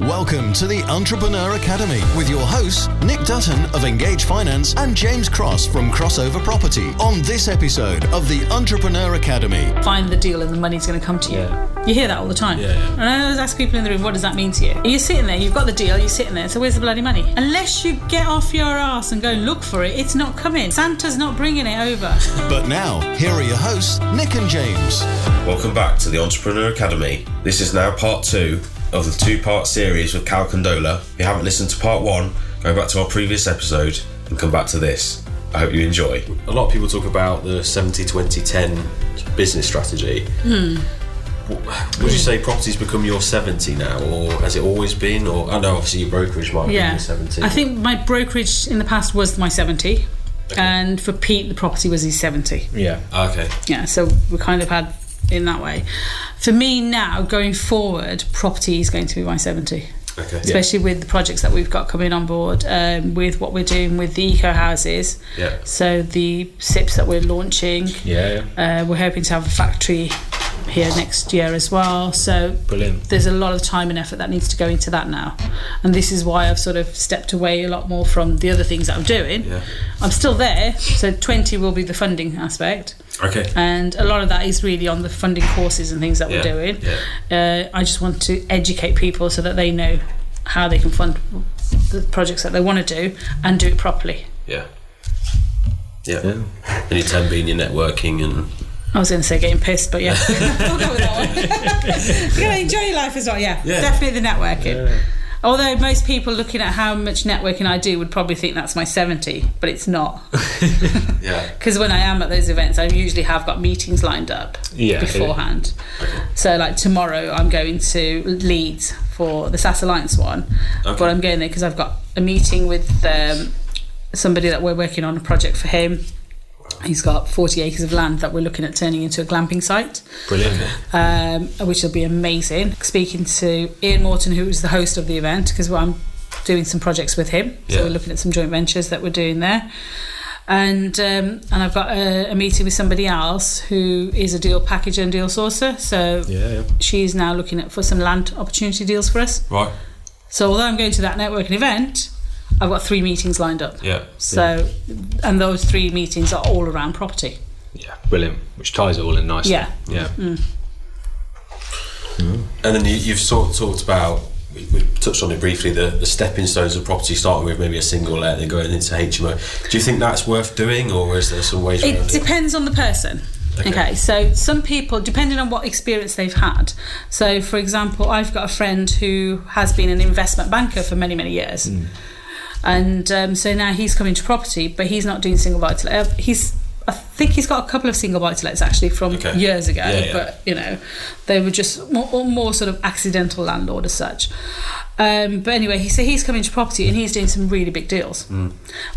Welcome to the Entrepreneur Academy with your hosts, Nick Dutton of Engage Finance and James Cross from Crossover Property. On this episode of the Entrepreneur Academy, find the deal and the money's going to come to you. Yeah. You hear that all the time. Yeah, yeah. And I always ask people in the room, what does that mean to you? You're sitting there, you've got the deal, you're sitting there, so where's the bloody money? Unless you get off your ass and go look for it, it's not coming. Santa's not bringing it over. but now, here are your hosts, Nick and James. Welcome back to the Entrepreneur Academy. This is now part two of the two part series with Kal Kandola. If you haven't listened to part one, go back to our previous episode and come back to this. I hope you enjoy. A lot of people talk about the 70 20 10 business strategy. Hmm. Would you say property's become your 70 now, or has it always been? Or I know obviously your brokerage might be Yeah. your 70. I think my brokerage in the past was my 70. And for Pete, the property was his 70. Yeah. Okay. Yeah, so we kind of had in that way. For me now, going forward, property is going to be my 70. Okay. especially with the projects that we've got coming on board, um, with what we're doing with the eco houses. Yeah. So the SIPs that we're launching, Yeah. yeah. uh, we're hoping to have a factory here next year as well. So Brilliant. there's a lot of time and effort that needs to go into that now, and this is why I've sort of stepped away a lot more from the other things that I'm doing. Yeah. I'm still there, so 20 will be the funding aspect, Okay. and a lot of that is really on the funding courses and things that Yeah, we're doing. yeah. Uh, I just want to educate people so that they know how they can fund the projects that they want to do and do it properly. Yeah. Yeah. And your 10 being your networking and. I was going to say getting pissed, but yeah, we'll go with that one. you gotta enjoy your life as well. Yeah, Yeah. definitely the networking. Although most people looking at how much networking I do would probably think that's my 70, but it's not. Yeah. Because when I am at those events, I usually have got meetings lined up Yeah. beforehand. So, like tomorrow, I'm going to Leeds for the SAS Alliance one. Okay. But I'm going there because I've got a meeting with um, somebody that we're working on a project for him. He's got 40 acres of land that we're looking at turning into a glamping site, Brilliant. um, which will be amazing. Speaking to Ian Morton, who is the host of the event, because I'm doing some projects with him. So Yeah. we're looking at some joint ventures that we're doing there. And um, and I've got a, a meeting with somebody else who is a deal packager and deal sourcer. So Yeah. Yeah. she's now looking at for some land opportunity deals for us. Right. So although I'm going to that networking event, I've got three meetings lined up. Yeah. So and those three meetings are all around property. Yeah, brilliant. Which ties it all in nicely. Yeah. Yeah. Mm. Mm-hmm. And then you, you've sort of talked about, we, we touched on it briefly, the, the stepping stones of property, starting with maybe a single let, then going into HMO. Do you think that's worth doing, or is there some ways It around it? depends on the person. Okay. Okay. so some people, depending on what experience they've had. So, for example, I've got a friend who has been an investment banker for many, many years. Mm. And um, so now he's coming to property, but he's not doing single buy to let. Uh, He's, I think he's got a couple of single buy to lets actually from Okay. years ago, Yeah, yeah. but you know, they were just more, more sort of accidental landlord as such. Um, but anyway, he so he's coming to property and he's doing some really big deals.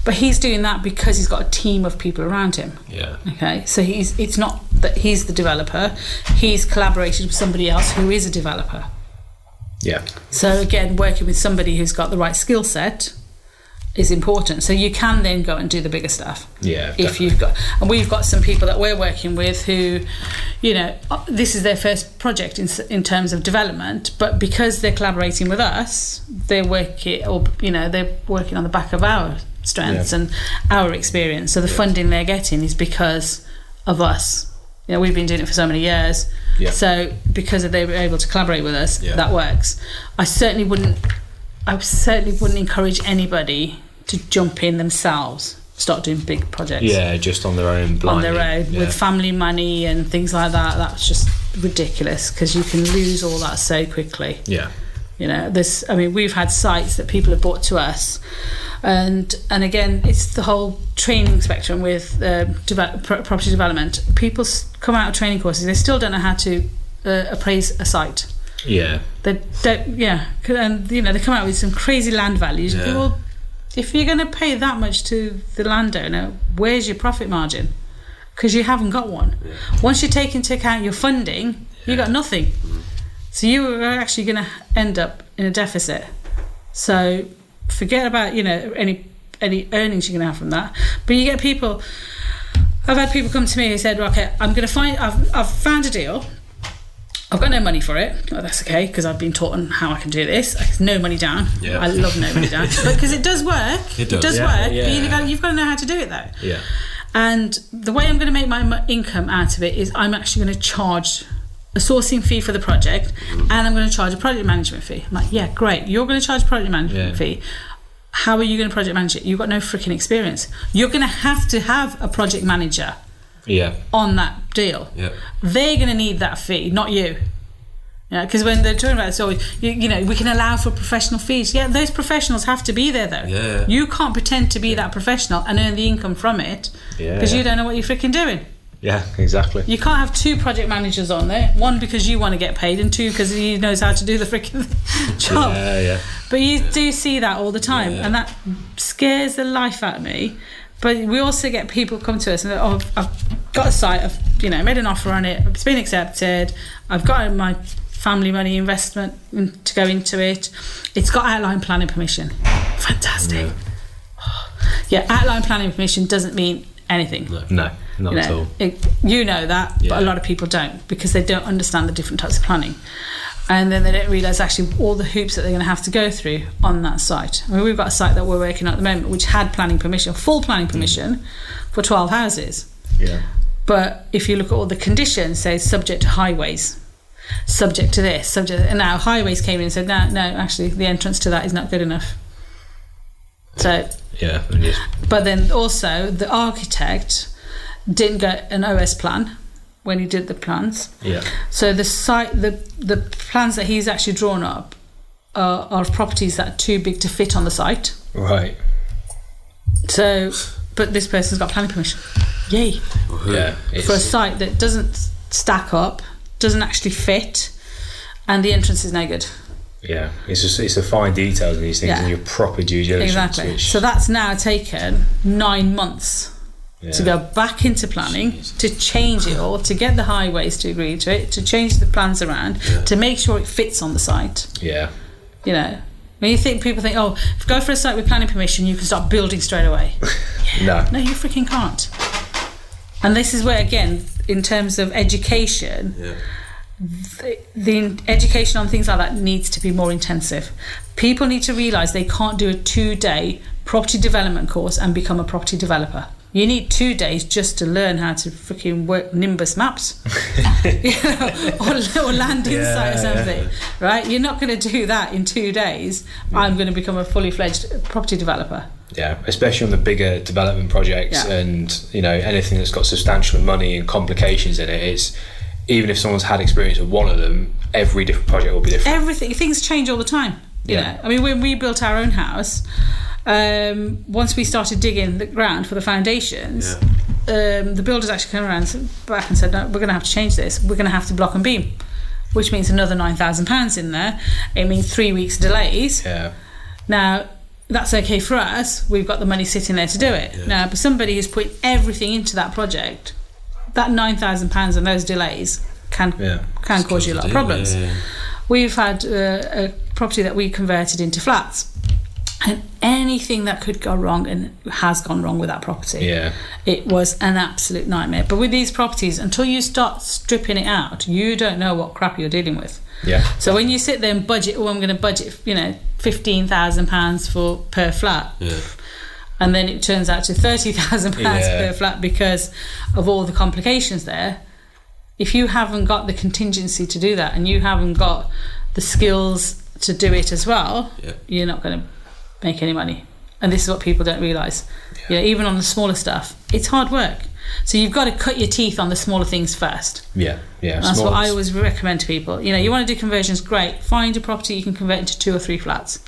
But he's doing that because he's got a team of people around him. Yeah. Okay, so he's it's not that he's the developer; he's collaborated with somebody else who is a developer. Yeah. So again, working with somebody who's got the right skill set is important. So you can then go and do the bigger stuff. Yeah, If definitely. you've got, and we've got some people that we're working with who, you know, uh, this is their first project in in terms of development, but because they're collaborating with us, they're working, or you know, they're working on the back of our strengths Yeah. and our experience. So the funding they're getting is because of us. You know, we've been doing it for so many years. Yeah. So because they were able to collaborate with us, Yeah. that works. I certainly wouldn't. I certainly wouldn't encourage anybody to jump in themselves, start doing big projects Yeah, just on their own on their own yeah. with family money and things like that. That's just ridiculous because you can lose all that so quickly. Yeah. You know, this. I mean, we've had sites that people have brought to us, and and again, it's the whole training spectrum with uh, property development. People come out of training courses, they still don't know how to uh, appraise a site. Yeah. They don't, yeah, and you know they come out with some crazy land values. Yeah. well, if you're going to pay that much to the landowner, where's your profit margin? Because you haven't got one. Once you take into account your funding, you got nothing. Mm. So you are actually going to end up in a deficit. So forget about you know any any earnings you're going to have from that. But you get people. I've had people come to me who said, "Okay, I'm going to find. I've I've found a deal." I've got no money for it. But that's okay because I've been taught on how I can do this. It's no money down. Yeah. I love no money down, but because it does work. It does. Yeah, work. yeah. But you've got, you've got to know how to do it though. Yeah. And the way I'm going to make my income out of it is I'm actually going to charge a sourcing fee for the project mm. and I'm going to charge a project management fee. I'm like, yeah, great. You're going to charge a project management Yeah. fee. How are you going to project manage it? You've got no freaking experience. You're going to have to have a project manager Yeah. on that deal. Yeah. They're going to need that fee, not you. Yeah, because when they're talking about it, so you, you know we can allow for professional fees. Yeah, those professionals have to be there though. Yeah. You can't pretend to be that professional and earn the income from it Yeah, because you don't know what you're freaking doing. Yeah. Exactly. You can't have two project managers on there. One because you want to get paid, and two because he knows how to do the freaking job. Yeah. Yeah. But you do see that all the time, Yeah. and that scares the life out of me. But we also get people come to us and oh, I've got a site, I've you know made an offer on it, it's been accepted, I've got my family money investment to go into it, it's got outline planning permission. Fantastic. Yeah, outline planning permission doesn't mean anything. No. Not You at all. it, you know that, but a lot of people don't because they don't understand the different types of planning. And then they don't realise actually all the hoops that they're going to have to go through on that site. I mean, we've got a site that we're working on at the moment which had planning permission, full planning mm. permission for 12 houses. Yeah. But if you look at all the conditions, say subject to highways, subject to this, subject, and now highways came in and said, no, no, actually the entrance to that is not good enough. So Yeah. But then also the architect didn't get an OS plan when he did the plans. yeah. So the site, the the plans that he's actually drawn up are, are of properties that are too big to fit on the site. Right. So, but this person's got planning permission. Yay! Yeah. For a site that doesn't stack up, doesn't actually fit, and the entrance is no good. yeah. It's just it's the fine details in these things Yeah. and your proper due diligence. Exactly. Which, So that's now taken nine months yeah. to go back into planning, to change it all, to get the highways to agree to it, to change the plans around, to make sure it fits on the site. Yeah. You know, when you think people think, oh, if you go for a site with planning permission, you can start building straight away. No. No, you freaking can't. And this is where, again, in terms of education, Yeah. the, the education on things like that needs to be more intensive. People need to realise they can't do a two day property development course and become a property developer. You need two days just to learn how to freaking work Nimbus maps you know, or, or LandInsight or Yeah, something, right? You're not going to do that in two days. I'm going to become a fully fledged property developer. Yeah, especially on the bigger development projects Yeah. and you know anything that's got substantial money and complications in it. It's even if someone's had experience with one of them, every different project will be different. everything things change all the time you Yeah. know i mean when we built our own house um, once we started digging the ground for the foundations um, the builders actually came around and- back and said no we're going to have to change this we're going to have to block and beam which means another £9000 in there it means three weeks delays Yeah, now that's okay for us we've got the money sitting there to do it now but somebody who's put everything into that project that £9000 and those delays can yeah, can cause you a lot of problems Yeah, yeah, yeah. We've had uh, a property that we converted into flats, and anything that could go wrong and has gone wrong with that property. yeah, It was an absolute nightmare. But with these properties, until you start stripping it out, you don't know what crap you're dealing with. Yeah, So when you sit there and budget, oh, I'm going to budget, you know, fifteen thousand pounds for per flat, Yeah. and then it turns out to thirty thousand pounds per flat because of all the complications there. If you haven't got the contingency to do that, and you haven't got the skills to do it as well, Yeah. you're not going to make any money. And this is what people don't realise. You know, even on the smaller stuff, it's hard work. So you've got to cut your teeth on the smaller things first. yeah, yeah. That's Small- what I always recommend to people. You know, you want to do conversions, great. Find a property you can convert into two or three flats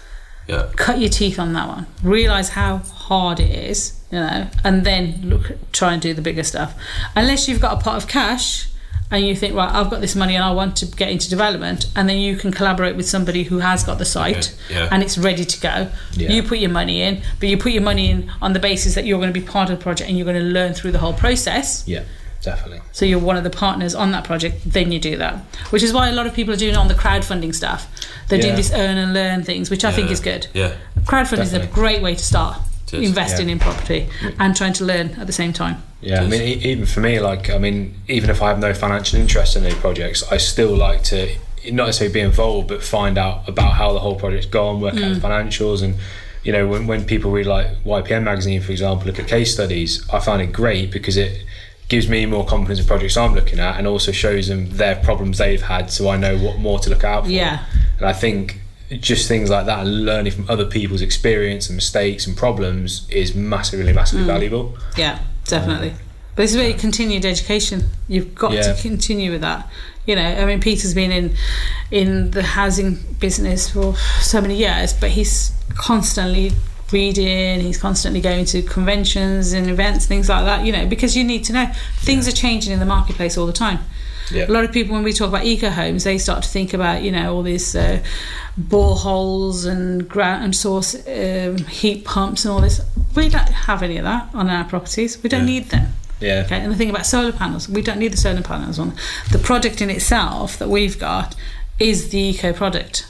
Yeah. cut your teeth on that one. Realize how hard it is, you know, and then look try and do the bigger stuff. Unless you've got a pot of cash and you think, right, I've got this money and I want to get into development, and then you can collaborate with somebody who has got the site Yeah, yeah. and it's ready to go. Yeah. You put your money in, but you put your money in on the basis that you're going to be part of the project and you're going to learn through the whole process. Yeah, definitely. So you're one of the partners on that project, then you do that. Which is why a lot of people are doing it on the crowdfunding stuff. They're doing this earn and learn things, which I think is good. Yeah. Crowdfunding is a great way to start. Just- investing yeah. in property and trying to learn at the same time. Yeah, I mean, e- even for me, like, I mean, even if I have no financial interest in any projects, I still like to not necessarily be involved, but find out about how the whole project's gone, work out the mm. financials, and you know, when when people read like YPN magazine, for example, look at case studies, I find it great because it gives me more confidence in projects I'm looking at, and also shows them their problems they've had, so I know what more to look out for. Yeah. and I think. Just things like that and learning from other people's experience and mistakes and problems is massively, massively mm. valuable. Yeah, definitely. Um, but it's really continued education. You've got Yeah. to continue with that. You know, I mean, Peter's been in in the housing business for so many years, but he's constantly reading. He's constantly going to conventions and events, things like that. You know, because you need to know things are changing in the marketplace all the time. Yeah. A lot of people, when we talk about eco homes, they start to think about you know all these uh, boreholes and ground and source um, heat pumps and all this. We don't have any of that on our properties. We don't need them. Yeah. Okay, and the thing about solar panels, we don't need the solar panels on. The product in itself that we've got is the eco product.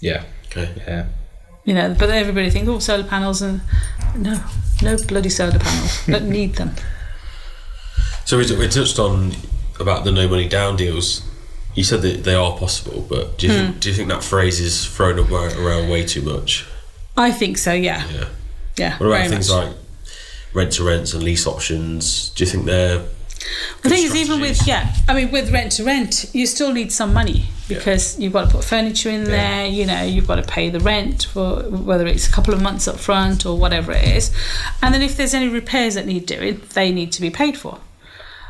Yeah. Okay. Yeah. You know, but everybody thinks, oh, solar panels, and no, no bloody solar panels. don't need them. So we, we touched on about the no money down deals. You said that they are possible, but do you, Hmm. think, do you think that phrase is thrown around, around way too much? I think so. Yeah, Yeah. yeah. What about things much. like rent to rents and lease options? Do you think they're The thing is, even with yeah, I mean, with rent to rent, you still need some money because you've got to put furniture in there. You know, you've got to pay the rent for whether it's a couple of months up front or whatever it is, and then if there's any repairs that need doing, they need to be paid for.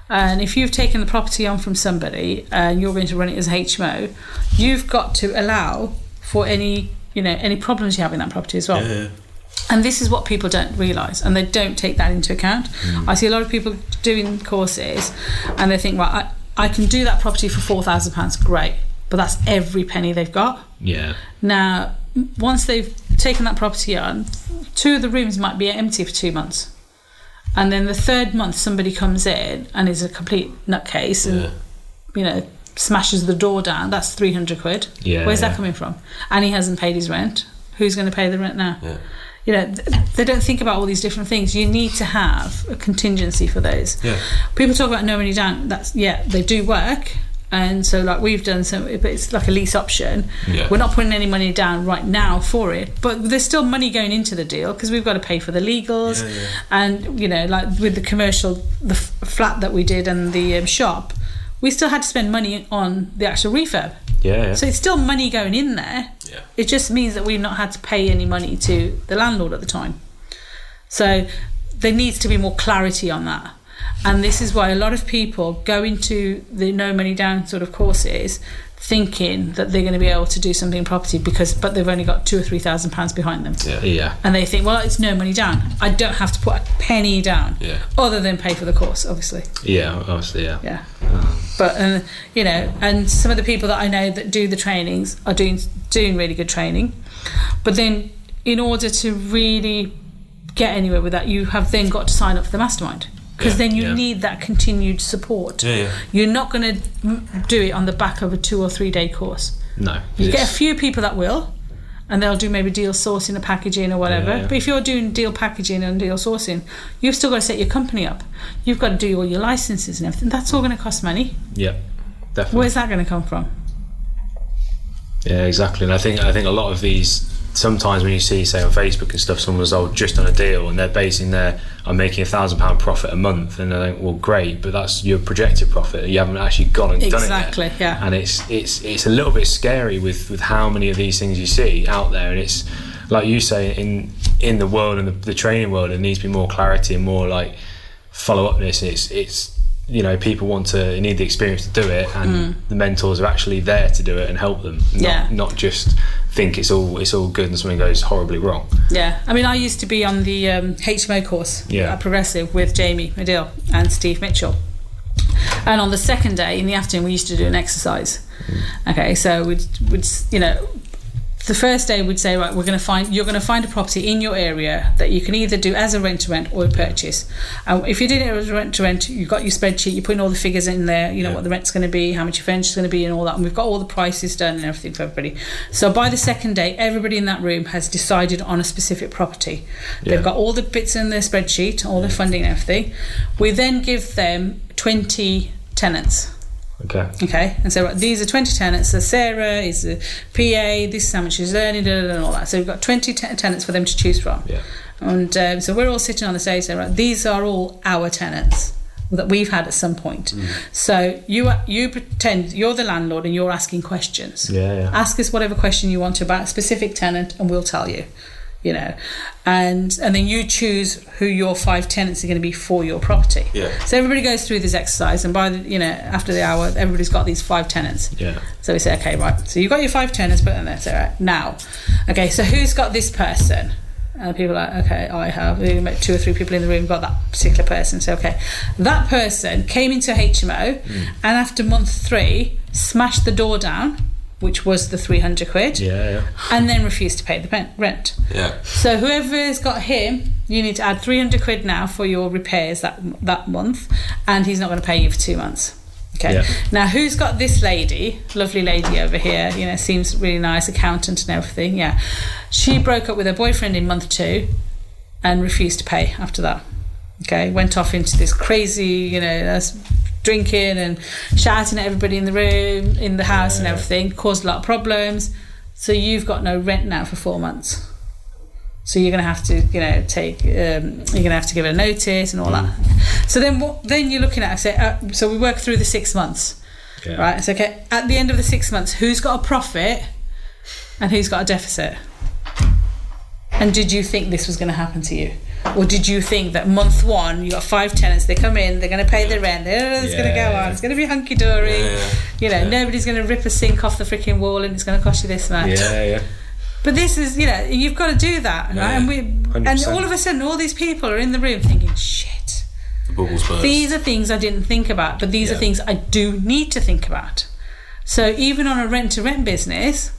And if you've taken the property on from somebody and you're going to run it as HMO, you've got to allow for any you know any problems you have in that property as well. Yeah. And this is what people don't realise, and they don't take that into account. Mm. I see a lot of people doing courses, and they think, right, I, I can do that property for four thousand pounds, great, but that's every penny they've got. Yeah. Now, once they've taken that property on, two of the rooms might be empty for two months, and then the third month somebody comes in and is a complete nutcase and Yeah. you know smashes the door down. That's three hundred quid. Yeah, Where's yeah. that coming from? And he hasn't paid his rent. Who's going to pay the rent now? Yeah. You know, th- they don't think about all these different things. You need to have a contingency for those. Yeah. People talk about no money down. That's yeah, they do work, and so like we've done some, but it's like a lease option. Yeah. We're not putting any money down right now for it, but there's still money going into the deal because we've got to pay for the legals, Yeah, yeah. and you know, like with the commercial, the f- flat that we did and the um, shop, we still had to spend money on the actual refurb. Yeah. yeah. So it's still money going in there. Yeah. It just means that we've not had to pay any money to the landlord at the time. So there needs to be more clarity on that. And this is why a lot of people go into the no money down sort of courses thinking that they're going to be able to do something in property because but they've only got two or three thousand pounds behind them. Yeah. yeah. And they think, well, it's no money down. I don't have to put a penny down, Yeah. other than pay for the course, obviously. Yeah. Obviously, yeah. Yeah. But uh, you know, and some of the people that I know that do the trainings are doing doing really good training. But then, in order to really get anywhere with that, you have then got to sign up for the mastermind because Yeah, then you yeah. need that continued support. Yeah. You're not going to do it on the back of a two or three day course. No. You get a few people that will, and they'll do maybe deal sourcing or packaging or whatever. But if you're doing deal packaging and deal sourcing, you've still got to set your company up. You've got to do all your licenses and everything. That's all going to cost money. yeah. Definitely. Where's that going to come from? Yeah, exactly. And I think I think a lot of these sometimes when you see say on Facebook and stuff, someone's oh just on a deal and they're basing their I'm making a thousand pound profit a month and I think well great, but that's your projected profit. You haven't actually gone and Exactly, done it. Exactly, yeah. And it's it's it's a little bit scary with with how many of these things you see out there, and it's like you say in in the world and the, the training world, there needs to be more clarity and more like follow upness. It's it's you know people want to need the experience to do it, and the mentors are actually there to do it and help them. Not, Mm. Yeah. not just think it's all it's all good and something goes horribly wrong. Yeah, I mean, I used to be on the um, HMO course Yeah. at Progressive with Jamie Medill and Steve Mitchell. And on the second day in the afternoon, we used to do an exercise. Okay, so we'd, we'd you know, the first day we'd say right we're going to find you're going to find a property in your area that you can either do as a rent to rent or a purchase. And if you did it as a rent to rent you've got your spreadsheet you're putting all the figures in there you know what the rent's going to be how much your furniture's going to be and all that and we've got all the prices done and everything for everybody. So by the second day everybody in that room has decided on a specific property. They've got all the bits in their spreadsheet all the funding and everything. We then give them 20 tenants Okay. Okay, and so right, these are 20 tenants. So Sarah is a PA, this is how much she's earning, da, da, da, and all that. So we've got 20 te- tenants for them to choose from. Yeah. And um, so we're all sitting on the stage saying, right, these are all our tenants that we've had at some point. So you you pretend you're the landlord and you're asking questions. Yeah, yeah. Ask us whatever question you want about a specific tenant and we'll tell you. You know, and and then you choose who your five tenants are going to be for your property. Yeah. So everybody goes through this exercise, and by the you know after the hour, everybody's got these five tenants. Yeah. So we say, okay, right. So you've got your five tenants, put them there. So right, now, okay. So who's got this person? And people are like, okay, I have. We met two or three people in the room got that particular person. So okay, that person came into HMO, mm. and after month three, smashed the door down, which was the three hundred quid, Yeah, yeah. and then refused to pay the rent. Yeah. So whoever's got him, you need to add 300 quid now for your repairs that that month, and he's not going to pay you for two months. Okay. Yeah. Now who's got this lady, lovely lady over here? You know, seems really nice, accountant and everything. Yeah, she broke up with her boyfriend in month two, and refused to pay after that. Okay, went off into this crazy, you know, that's drinking and shouting at everybody in the room, in the house, and everything. Caused a lot of problems. So you've got no rent now for four months. So you're going to have to, you know, take. Um, you're going to have to give it a notice and all that. So then, what? Then you're looking at say. Uh, so we work through the six months, Yeah. right? So okay, at the end of the six months, who's got a profit, and who's got a deficit? And did you think this was going to happen to you? Or did you think that month one, you got five tenants, they come in, they're going to pay their rent, they're, it's going to go on, it's going to be hunky dory. Yeah. You know, nobody's going to rip a sink off the freaking wall and it's going to cost you this much. Yeah, yeah. But this is, you know, you've got to do that, right? And we, 100%. all of a sudden, all these people are in the room thinking, shit. The bubbles burst. These are things I didn't think about, but these are things I do need to think about. So even on a rent to rent business,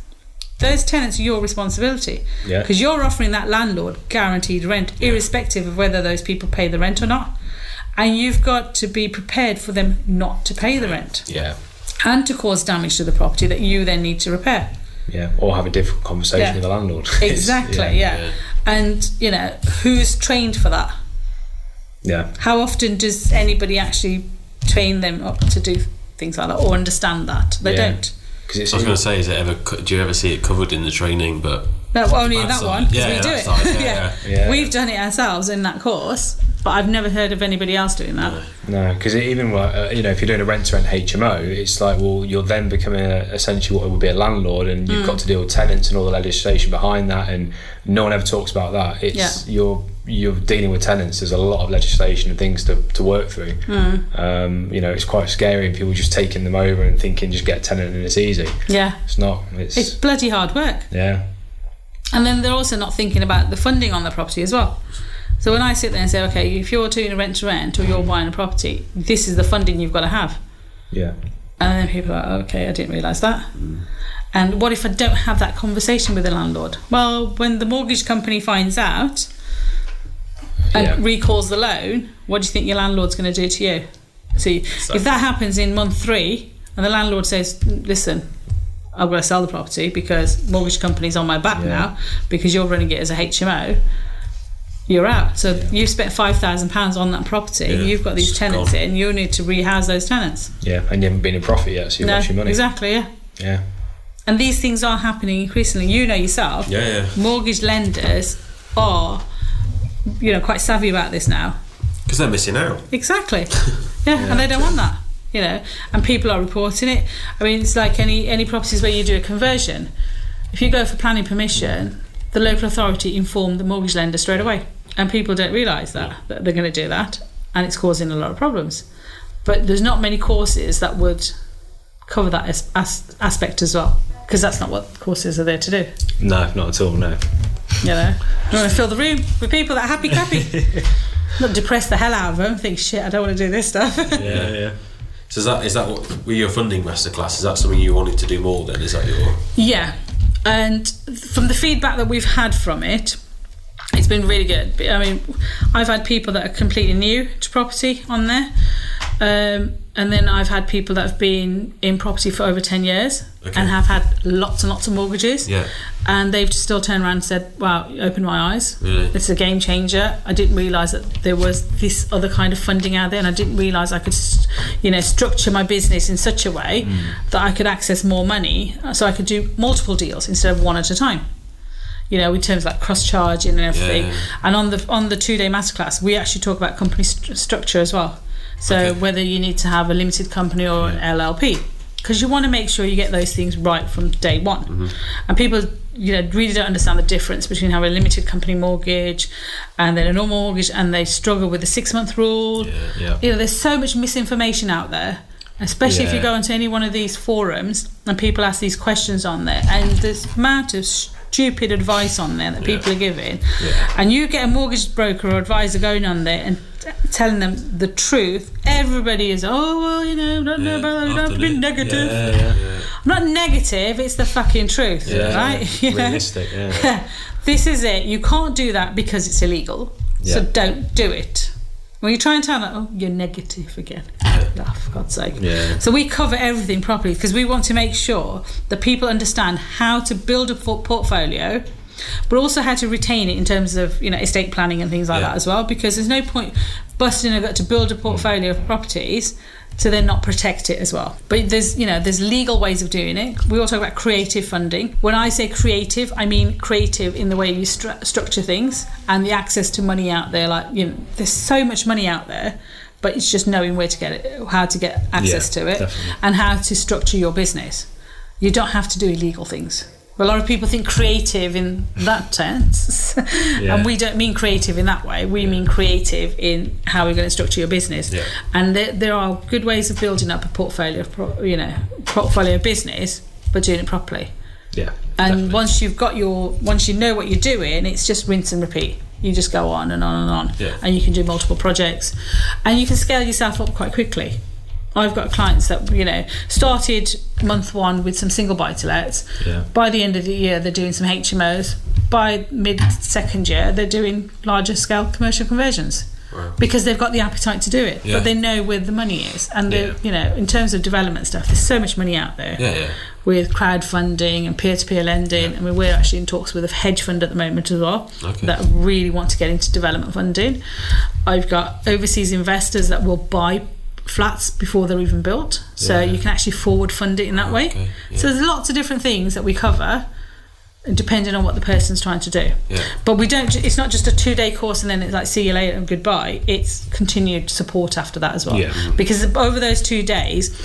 those tenants are your responsibility Yeah. because you're offering that landlord guaranteed rent, irrespective of whether those people pay the rent or not. And you've got to be prepared for them not to pay the rent Yeah. and to cause damage to the property that you then need to repair. Yeah. Or have a difficult conversation Yeah. with the landlord. Exactly, yeah. yeah. And, you know, who's trained for that? Yeah. How often does anybody actually train them up to do things like that or understand that? They Yeah. don't. Because it's I was going to say, is it ever? Do you ever see it covered in the training? But No, only in That that one because Yeah, we yeah, do that it. side, yeah, yeah. yeah. we've done it ourselves in that course, but I've never heard of anybody else doing that. No, because even like, uh, you know, if you're doing a rent to rent HMO, it's like well, you're then becoming a, essentially what would be a landlord, and you've Mm. got to deal with tenants and all the legislation behind that, and no one ever talks about that. It's Yeah. you're you're dealing with tenants. There's a lot of legislation and things to, to work through. Mm. Um, you know, it's quite scary, and people just taking them over and thinking just get a tenant and it's easy. Yeah, It's not. It's, it's bloody hard work. yeah, And then they're also not thinking about the funding on the property as well. So when I sit there and say, okay, if you're doing a rent to rent or you're buying a property, this is the funding you've got to have. yeah, And then people are like, okay, I didn't realise that. And what if I don't have that conversation with the landlord? Well, when the mortgage company finds out and Yeah. recalls the loan, what do you think your landlord's going to do to you? See, if that happens in month three and the landlord says, listen, I've got to sell the property because mortgage company's on my back Yeah. now because you're running it as a HMO, you're out. So you've spent £5,000 on that property, Yeah, you've got these it's tenants gone. in, you need to rehouse those tenants. yeah, and you haven't been in profit yet, so you've lost your money. Exactly, yeah. Yeah, And these things are happening increasingly. You know yourself. yeah, yeah. Mortgage lenders are, you know, quite savvy about this now. Because they're missing out. Exactly. Yeah, and they don't want that. You know, and people are reporting it. I mean, it's like any any properties where you do a conversion. If you go for planning permission, the local authority inform the mortgage lender straight away, and people don't realise that that they're going to do that, and it's causing a lot of problems. But there's not many courses that would cover that as, as, aspect as well, because that's not what courses are there to do. no, not at all. No. You know, you want to fill the room with people that are happy clappy. Not depress the hell out of them. Think shit. I don't want to do this stuff. Yeah, yeah. So is that is that what with your funding masterclass? Is that something you wanted to do more? Then is that your yeah. and from the feedback that we've had from it, it's been really good. I mean, I've had people that are completely new to property on there, um, and then I've had people that have been in property for over ten years Okay. and have had lots and lots of mortgages. Yeah. and they've just still turned around and said, "Wow, you opened my eyes. Really? It's a game changer. I didn't realise that there was this other kind of funding out there, and I didn't realise I could, you know, structure my business in such a way Mm. that I could access more money, uh, so I could do multiple deals instead of one at a time." You know, in terms of like cross charging and everything. Yeah. And on the on the two day masterclass, we actually talk about company st- structure as well. So Okay. whether you need to have a limited company or an LLP, because you want to make sure you get those things right from day one. Mm-hmm. And people, you know, really don't understand the difference between having a limited company mortgage and then a normal mortgage, and they struggle with the six month rule. Yeah. You know, there's so much misinformation out there. Especially if you go into any one of these forums and people ask these questions on there, and this amount of stupid advice on there that people are giving, and you get a mortgage broker or advisor going on there and telling them the truth, everybody is, oh well, you know, don't know about that, you don't have to be negative. Yeah, yeah. I'm not negative, it's the fucking truth, Yeah. right? You know? Realistic, yeah. this is it. You can't do that because it's illegal. So don't do it. When you try and tell them, oh, you're negative again. Oh, for God's sake. Yeah. So we cover everything properly because we want to make sure that people understand how to build a por- portfolio, but also how to retain it in terms of you know estate planning and things like Yeah. that as well. Because there's no point busting a gut to build a mm. portfolio of properties to then not protect it as well. But there's you know there's legal ways of doing it. We all talk about creative funding. When I say creative, I mean creative in the way you stru- structure things and the access to money out there. Like you know, there's so much money out there. But it's just knowing where to get it, how to get access Yeah, to it, definitely. and how to structure your business. You don't have to do illegal things. A lot of people think creative in that sense, Yeah. and we don't mean creative in that way. We mean creative in how we're going to structure your business. Yeah. And there, there are good ways of building up a portfolio, of pro, you know, portfolio business, but doing it properly. Yeah. And definitely. once you've got your, once you know what you're doing, it's just rinse and repeat. You just go on and on and on, Yeah. and you can do multiple projects, and you can scale yourself up quite quickly. I've got clients that you know started month one with some single buy to lets. Yeah. By the end of the year, they're doing some HMOs. By mid second year, they're doing larger scale commercial conversions Wow. because they've got the appetite to do it. Yeah. But they know where the money is, and Yeah. you know in terms of development stuff, there's so much money out there Yeah, yeah. with crowdfunding and peer-to-peer lending. I mean, we're actually in talks with a hedge fund at the moment as well Okay. that really want to get into development funding. I've got overseas investors that will buy flats before they're even built, so Yeah. you can actually forward fund it in that ah, way. Okay, yeah. So there's lots of different things that we cover. Depending on what the person's trying to do, Yeah. but we don't. It's not just a two-day course and then it's like see you later and goodbye. It's continued support after that as well. Yeah. Mm. Because over those two days,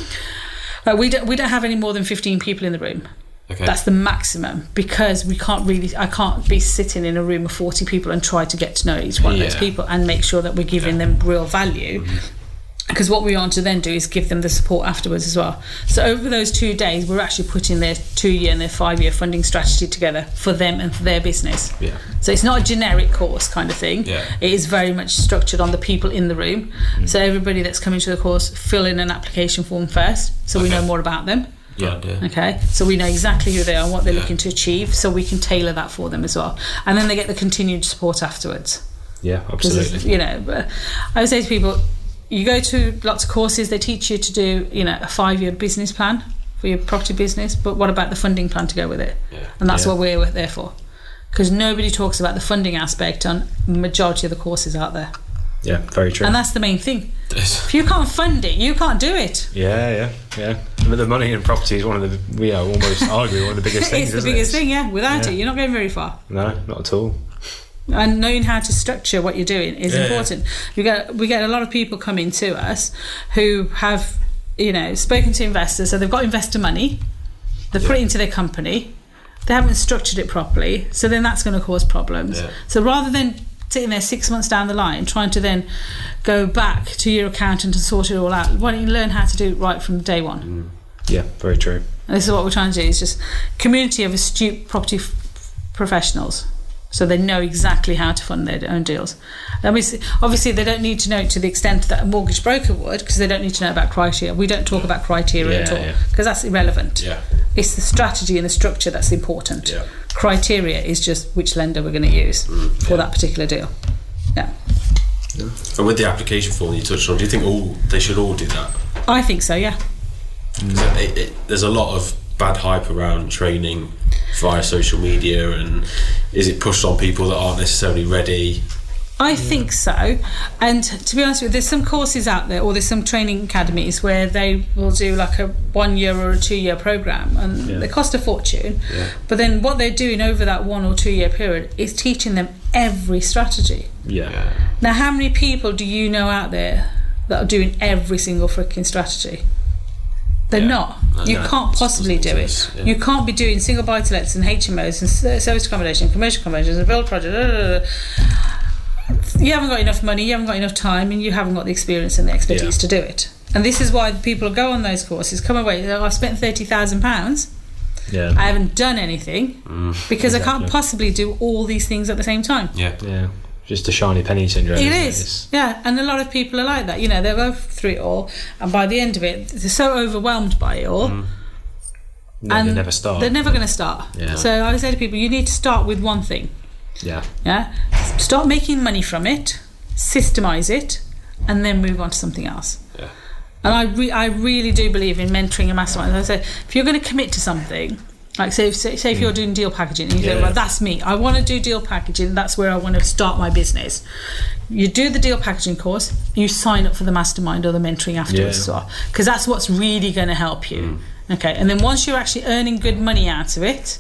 like we don't we don't have any more than fifteen people in the room. Okay. That's the maximum because we can't really. I can't be sitting in a room of forty people and try to get to know each one of those people and make sure that we're giving them real value. Mm-hmm. Because what we want to then do is give them the support afterwards as well. So over those two days, we're actually putting their two-year and their five-year funding strategy together for them and for their business. Yeah. So it's not a generic course kind of thing. Yeah. It is very much structured on the people in the room. Mm. So everybody that's coming to the course fill in an application form first, so we know more about them. Yeah, yeah. Okay, so we know exactly who they are and what they're looking to achieve, so we can tailor that for them as well. And then they get the continued support afterwards. Yeah, absolutely. you know, I would say to people, you go to lots of courses, they teach you to do, you know, a five-year business plan for your property business, but what about the funding plan to go with it? Yeah. And that's Yeah. what we're there for. Because nobody talks about the funding aspect on the majority of the courses out there. Yeah, very true. And that's the main thing. If you can't fund it, you can't do it. yeah, yeah, yeah. But the money in property is one of the, we are almost arguably one of the biggest things. it's the isn't biggest it? thing, yeah. Without Yeah. it, you're not going very far. No, not at all. And knowing how to structure what you're doing is Yeah, important. We get we get a lot of people coming to us who have you know spoken to investors, so they've got investor money, they put it into their company, they haven't structured it properly, so then that's going to cause problems. Yeah. So rather than sitting there six months down the line trying to then go back to your accountant and sort it all out, why don't you learn how to do it right from day one? Mm. Yeah, very true. And this is what we're trying to do: is just community of astute property f- professionals, so they know exactly how to fund their own deals. I mean, obviously, they don't need to know it to the extent that a mortgage broker would, because they don't need to know about criteria. We don't talk about criteria at Yeah, all yeah. because that's irrelevant. Yeah. It's the strategy and the structure that's important. Yeah. Criteria is just which lender we're going to use mm, for that particular deal. Yeah, And with the application form you touched on, do you think all they should all do that? I think so. Yeah. Mm. 'Cause it, it, there's a lot of bad hype around training via social media, and is it pushed on people that aren't necessarily ready? I think so. And to be honest with you, there's some courses out there, or there's some training academies where they will do like a one year or a two year program, and they cost a fortune. But then what they're doing over that one or two year period is teaching them every strategy. Yeah. Now, how many people do you know out there that are doing every single freaking strategy? They're Yeah. not. No, you no, can't possibly do it. yeah. You can't be doing single buy to lets and HMOs and s- service accommodation, commercial accommodations, and build projects. blah, blah, blah. You haven't got enough money, you haven't got enough time, and you haven't got the experience and the expertise Yeah. to do it. And this is why people go on those courses, come away, "Oh, I've spent £30,000, Yeah. I haven't done anything because I can't possibly do all these things at the same time. Yeah. yeah. Just a shiny penny syndrome. It isn't yeah, and a lot of people are like that. You know, they'll go through it all, and by the end of it, they're so overwhelmed by it all, mm. No, and they never start. They're never going to start. Yeah. So I would say to people, you need to start with one thing. yeah. Yeah, start making money from it, systemize it, and then move on to something else. Yeah. And I, re- I really do believe in mentoring and mastermind. I say, if you're going to commit to something, like say, if, say, say if you're hmm. doing deal packaging and you Yeah. say, well, that's me. I want to do deal packaging. That's where I want to start my business. You do the deal packaging course. You sign up for the mastermind or the mentoring afterwards Yeah. as well, because that's what's really going to help you. Hmm. Okay, and then once you're actually earning good money out of it,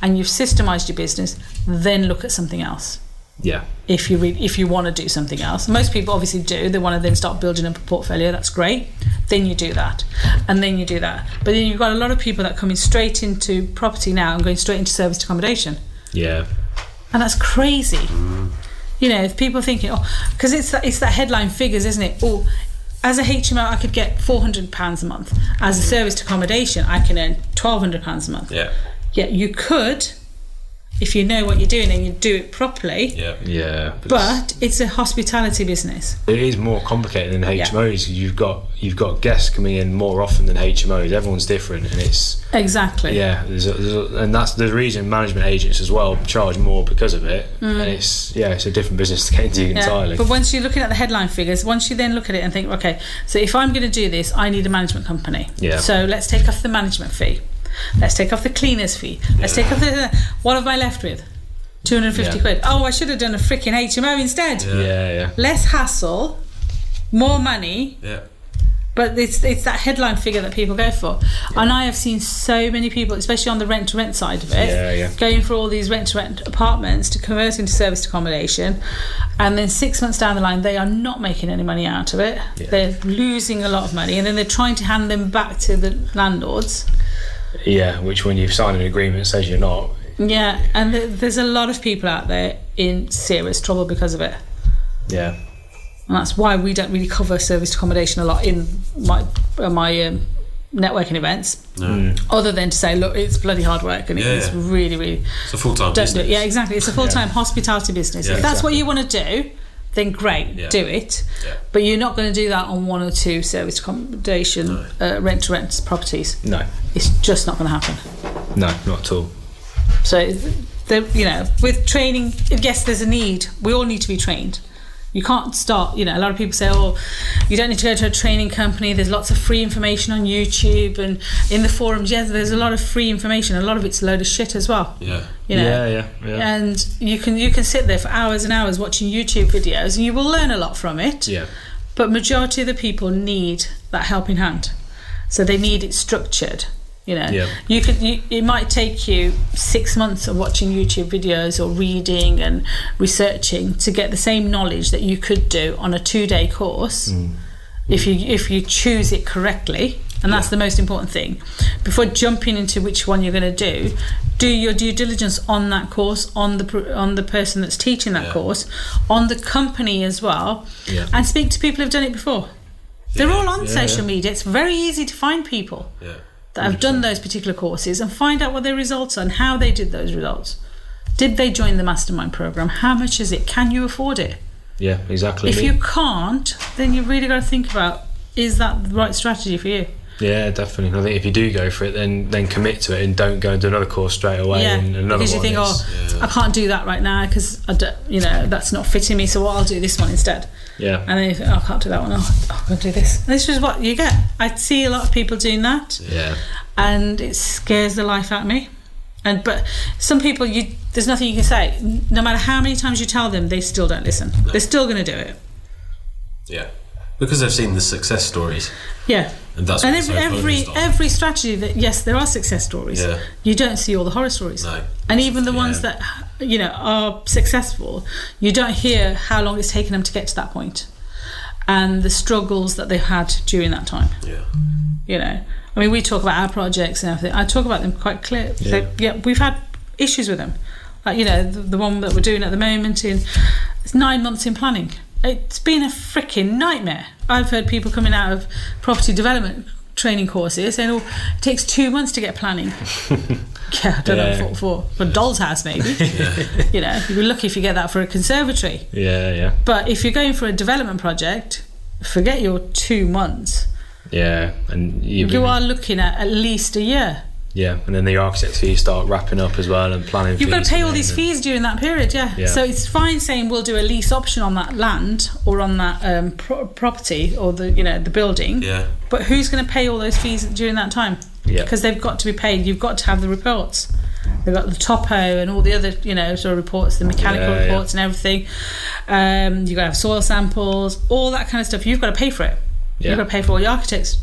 and you've systemized your business, then look at something else Yeah. if you re- if you want to do something else. Most people obviously do. They want to then start building up a portfolio. That's great. Then you do that, and then you do that. But then you've got a lot of people that are coming straight into property now and going straight into service accommodation, Yeah. and that's crazy. Mm. You know, if people thinking, oh, because it's that it's that headline figures, isn't it? Oh. As a HMO, I could get four hundred pounds a month. As a mm. service accommodation, I can earn twelve hundred pounds a month. Yeah. Yeah, you could, if you know what you're doing and you do it properly. Yeah. Yeah. But it's a hospitality business. it is more complicated than Yeah. HMOs. You've got you've got guests coming in more often than HMOs. Everyone's different, and it's Exactly. yeah. There's a, there's a, and that's the reason management agents as well charge more because of it. And it's yeah, it's a different business to get into Mm. Yeah. entirely. But once you're looking at the headline figures, once you then look at it and think, okay, so if I'm going to do this, I need a management company. Yeah. So let's take off the management fee. Let's take off the cleaner's fee. Let's take off the. What have I left with? 250 Yeah. quid. Oh, I should have done a freaking HMO instead. yeah, yeah. Less hassle, more money, Yeah. But it's it's that headline figure that people go for, and I have seen so many people, especially on the rent to rent side of it, Yeah, yeah. going for all these rent to rent apartments to convert into serviced accommodation, and then six months down the line they are not making any money out of it. They're losing a lot of money, and then they're trying to hand them back to the landlords. Yeah, which when you've signed an agreement says you're not. Yeah, and th- there's a lot of people out there in serious trouble because of it. Yeah. and that's why we don't really cover serviced accommodation a lot in my uh, my um, networking events. Other than to say, look, it's bloody hard work and Yeah, it's yeah. really, really It's a full time don't do it. Yeah, exactly. It's a full time hospitality business. Yeah, if that's what you want to do, then great, Yeah. do it. Yeah. But you're not going to do that on one or two serviced accommodation uh, rent to rent properties. No. It's just not going to happen. No, not at all. So, the, you know, with training, yes, there's a need. We all need to be trained. You can't start, you know, a lot of people say, oh, you don't need to go to a training company. There's lots of free information on YouTube and in the forums. Yes, there's a lot of free information. A lot of it's a load of shit as well. Yeah. You know? Yeah, yeah, yeah. And you can you can sit there for hours and hours watching YouTube videos and you will learn a lot from it. Yeah. But majority of the people need that helping hand. So they need it structured. You know, Yeah. you could. You, it might take you six months of watching YouTube videos or reading and researching to get the same knowledge that you could do on a two-day course, mm. if you if you choose it correctly. And that's the most important thing. Before jumping into which one you're going to do, do your due diligence on that course, on the on the person that's teaching that Yeah. course, on the company as well, Yeah. and speak to people who've done it before. They're all on Yeah, social yeah. media. It's very easy to find people Yeah. That have done those particular courses and find out what their results are and how they did those results. Did they join the mastermind program? How much is it? Can you afford it? Yeah, exactly. If Me- you can't, then you really got to think about is that the right strategy for you? Yeah, definitely. I think if you do go for it, then then commit to it and don't go and do another course straight away. yeah, and another because you one think, is- oh, I can't do that right now because I don't, you know that's not fitting me. So what I'll do this one instead. yeah, And then you think, oh, I can't do that one. Oh, oh I'm going to do this. And this is what you get. I see a lot of people doing that, yeah, and it scares the life out of me. And but some people, you there's nothing you can say. No matter how many times you tell them, they still don't listen. They're still going to do it. Yeah. Because they've seen the success stories. Yeah. And that's and every every every strategy that yes, there are success stories. Yeah. You don't see all the horror stories. No. And even the ones Yeah. that you know are successful, you don't hear how long it's taken them to get to that point, and the struggles that they've had during that time. Yeah. You know, I mean, we talk about our projects and everything. I talk about them quite clear. Yeah. They- yeah, we've had issues with them. Like you know, the, the one that we're doing at the moment in it's nine months in planning. It's been a freaking nightmare. I've heard people coming out of property development training courses saying, "Oh, it takes two months to get planning." yeah, I don't Yeah. know what for. For a doll's house, maybe. you know, you'd be lucky if you get that for a conservatory. yeah, yeah, But if you're going for a development project, forget your two months. yeah. And you, You are looking at at least a year. Yeah, and then the architect fees start wrapping up as well and planning. You've got to pay all these fees during that period, yeah. Yeah. So it's fine saying we'll do a lease option on that land or on that um, pro- property or the you know the building. Yeah. But who's going to pay all those fees during that time? Yeah. Because they've got to be paid. You've got to have the reports. They've got the topo and all the other you know sort of reports, the mechanical Yeah, yeah. reports and everything. Um, you've got to have soil samples, all that kind of stuff. You've got to pay for it. Yeah. You've got to pay for all the architects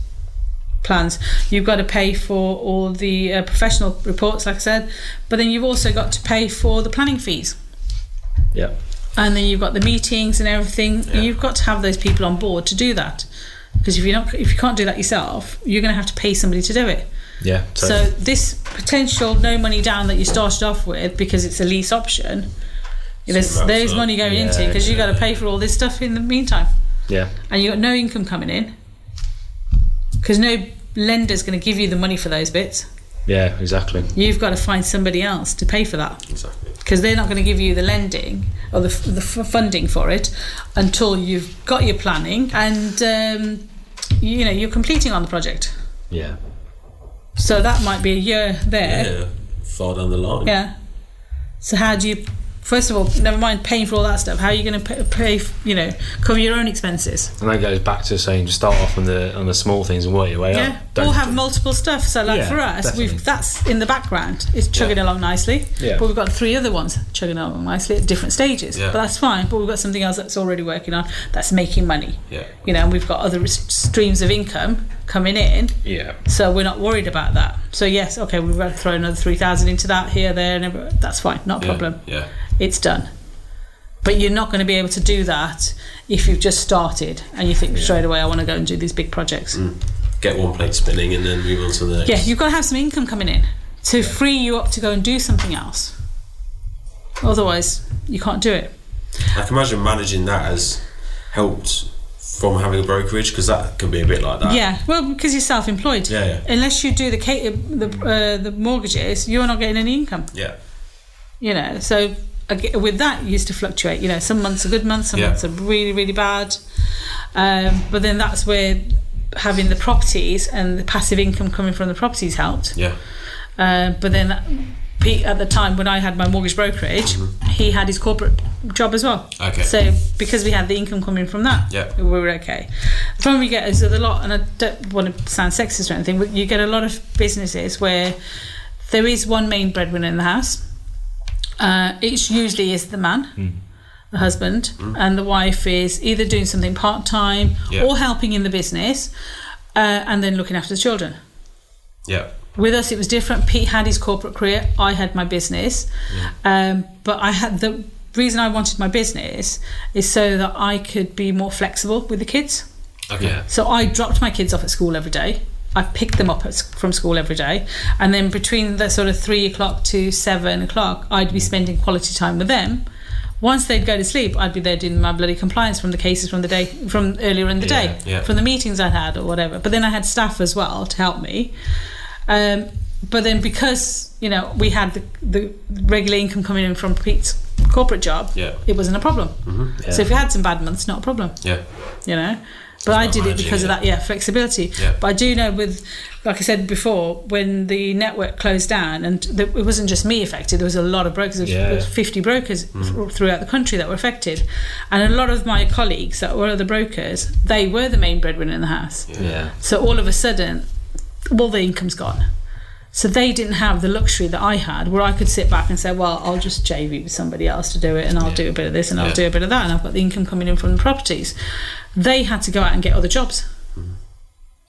plans. You've got to pay for all the uh, professional reports, like I said, but then you've also got to pay for the planning fees. Yeah, And then you've got the meetings and everything. Yeah. You've got to have those people on board to do that. Because if you're not, if you can't do that yourself, you're going to have to pay somebody to do it. yeah. So this potential no money down that you started off with because it's a lease option, there's there's money going Yeah, into because you've got to pay for all this stuff in the meantime, yeah, and you've got no income coming in because no lender's going to give you the money for those bits. yeah, exactly. You've got to find somebody else to pay for that Exactly. because they're not going to give you the lending or the, the funding for it until you've got your planning and um, you know you're completing on the project. Yeah, So that might be a year there. Yeah. Far down the line. Yeah. So how do you? First of all, never mind paying for all that stuff. How are you going to pay, pay? You know, cover your own expenses. and that goes back to saying just start off on the on the small things and work your way Yeah. up. Don't- Or have multiple stuff. So like Yeah, for us, definitely. we've that's in the background. It's chugging Yeah. along nicely. Yeah. But we've got three other ones chugging along nicely at different stages. Yeah. But that's fine. But we've got something else that's already working on that's making money. Yeah. You know, and we've got other streams of income coming in. yeah, So we're not worried about that. So yes, okay, we've got to throw another three thousand into that here, there, and everywhere. That's fine, not a Yeah. problem. Yeah. It's done. But you're not going to be able to do that if you've just started and you think straight away, I want to go and do these big projects. Mm. Get one plate spinning and then move on to the next. Yeah, you've got to have some income coming in to free you up to go and do something else. Otherwise, you can't do it. I can imagine managing that has helped from having a brokerage because that can be a bit like that. Yeah, well, because you're self-employed. Yeah, yeah. Unless you do the the uh, the mortgages, you're not getting any income. Yeah. you know so with that it used to fluctuate you know some months are good months some Yeah. months are really really bad um, but then that's where having the properties and the passive income coming from the properties helped Yeah. uh, but then that, Pete at the time when I had my mortgage brokerage he had his corporate job as well Okay. so because we had the income coming from that Yeah. we were okay the problem we get is that a lot and I don't want to sound sexist or anything but you get a lot of businesses where there is one main breadwinner in the house uh, it usually is the man, the husband, and the wife is either doing something part time Yeah. or helping in the business, uh, and then looking after the children. Yeah. With us, it was different. Pete had his corporate career. I had my business, um, but I had the reason I wanted my business is so that I could be more flexible with the kids. Okay. So I dropped my kids off at school every day. I picked them up at, from school every day, and then between the sort of three o'clock to seven o'clock, I'd be spending quality time with them. Once they'd go to sleep, I'd be there doing my bloody compliance from the cases from the day from earlier in the Yeah, day, yeah. from the meetings I'd had or whatever. But then I had staff as well to help me. Um, but then because you know we had the, the regular income coming in from Pete's corporate job, Yeah. it wasn't a problem. Mm-hmm. So if you had some bad months, not a problem Yeah. you know But I did it because of that, yeah, flexibility. Yeah. But I do know with, like I said before, when the network closed down, and the, it wasn't just me affected, there was a lot of brokers, Yeah. there was 50 brokers Mm. throughout the country that were affected. And a lot of my colleagues that were other brokers, they were the main breadwinner in the house. Yeah. So all of a sudden, all the income's gone. So they didn't have the luxury that I had, where I could sit back and say, "Well, I'll just JV with somebody else to do it, and I'll do a bit of this, and I'll do a bit of that, and I've got the income coming in from the properties." They had to go out and get other jobs mm-hmm.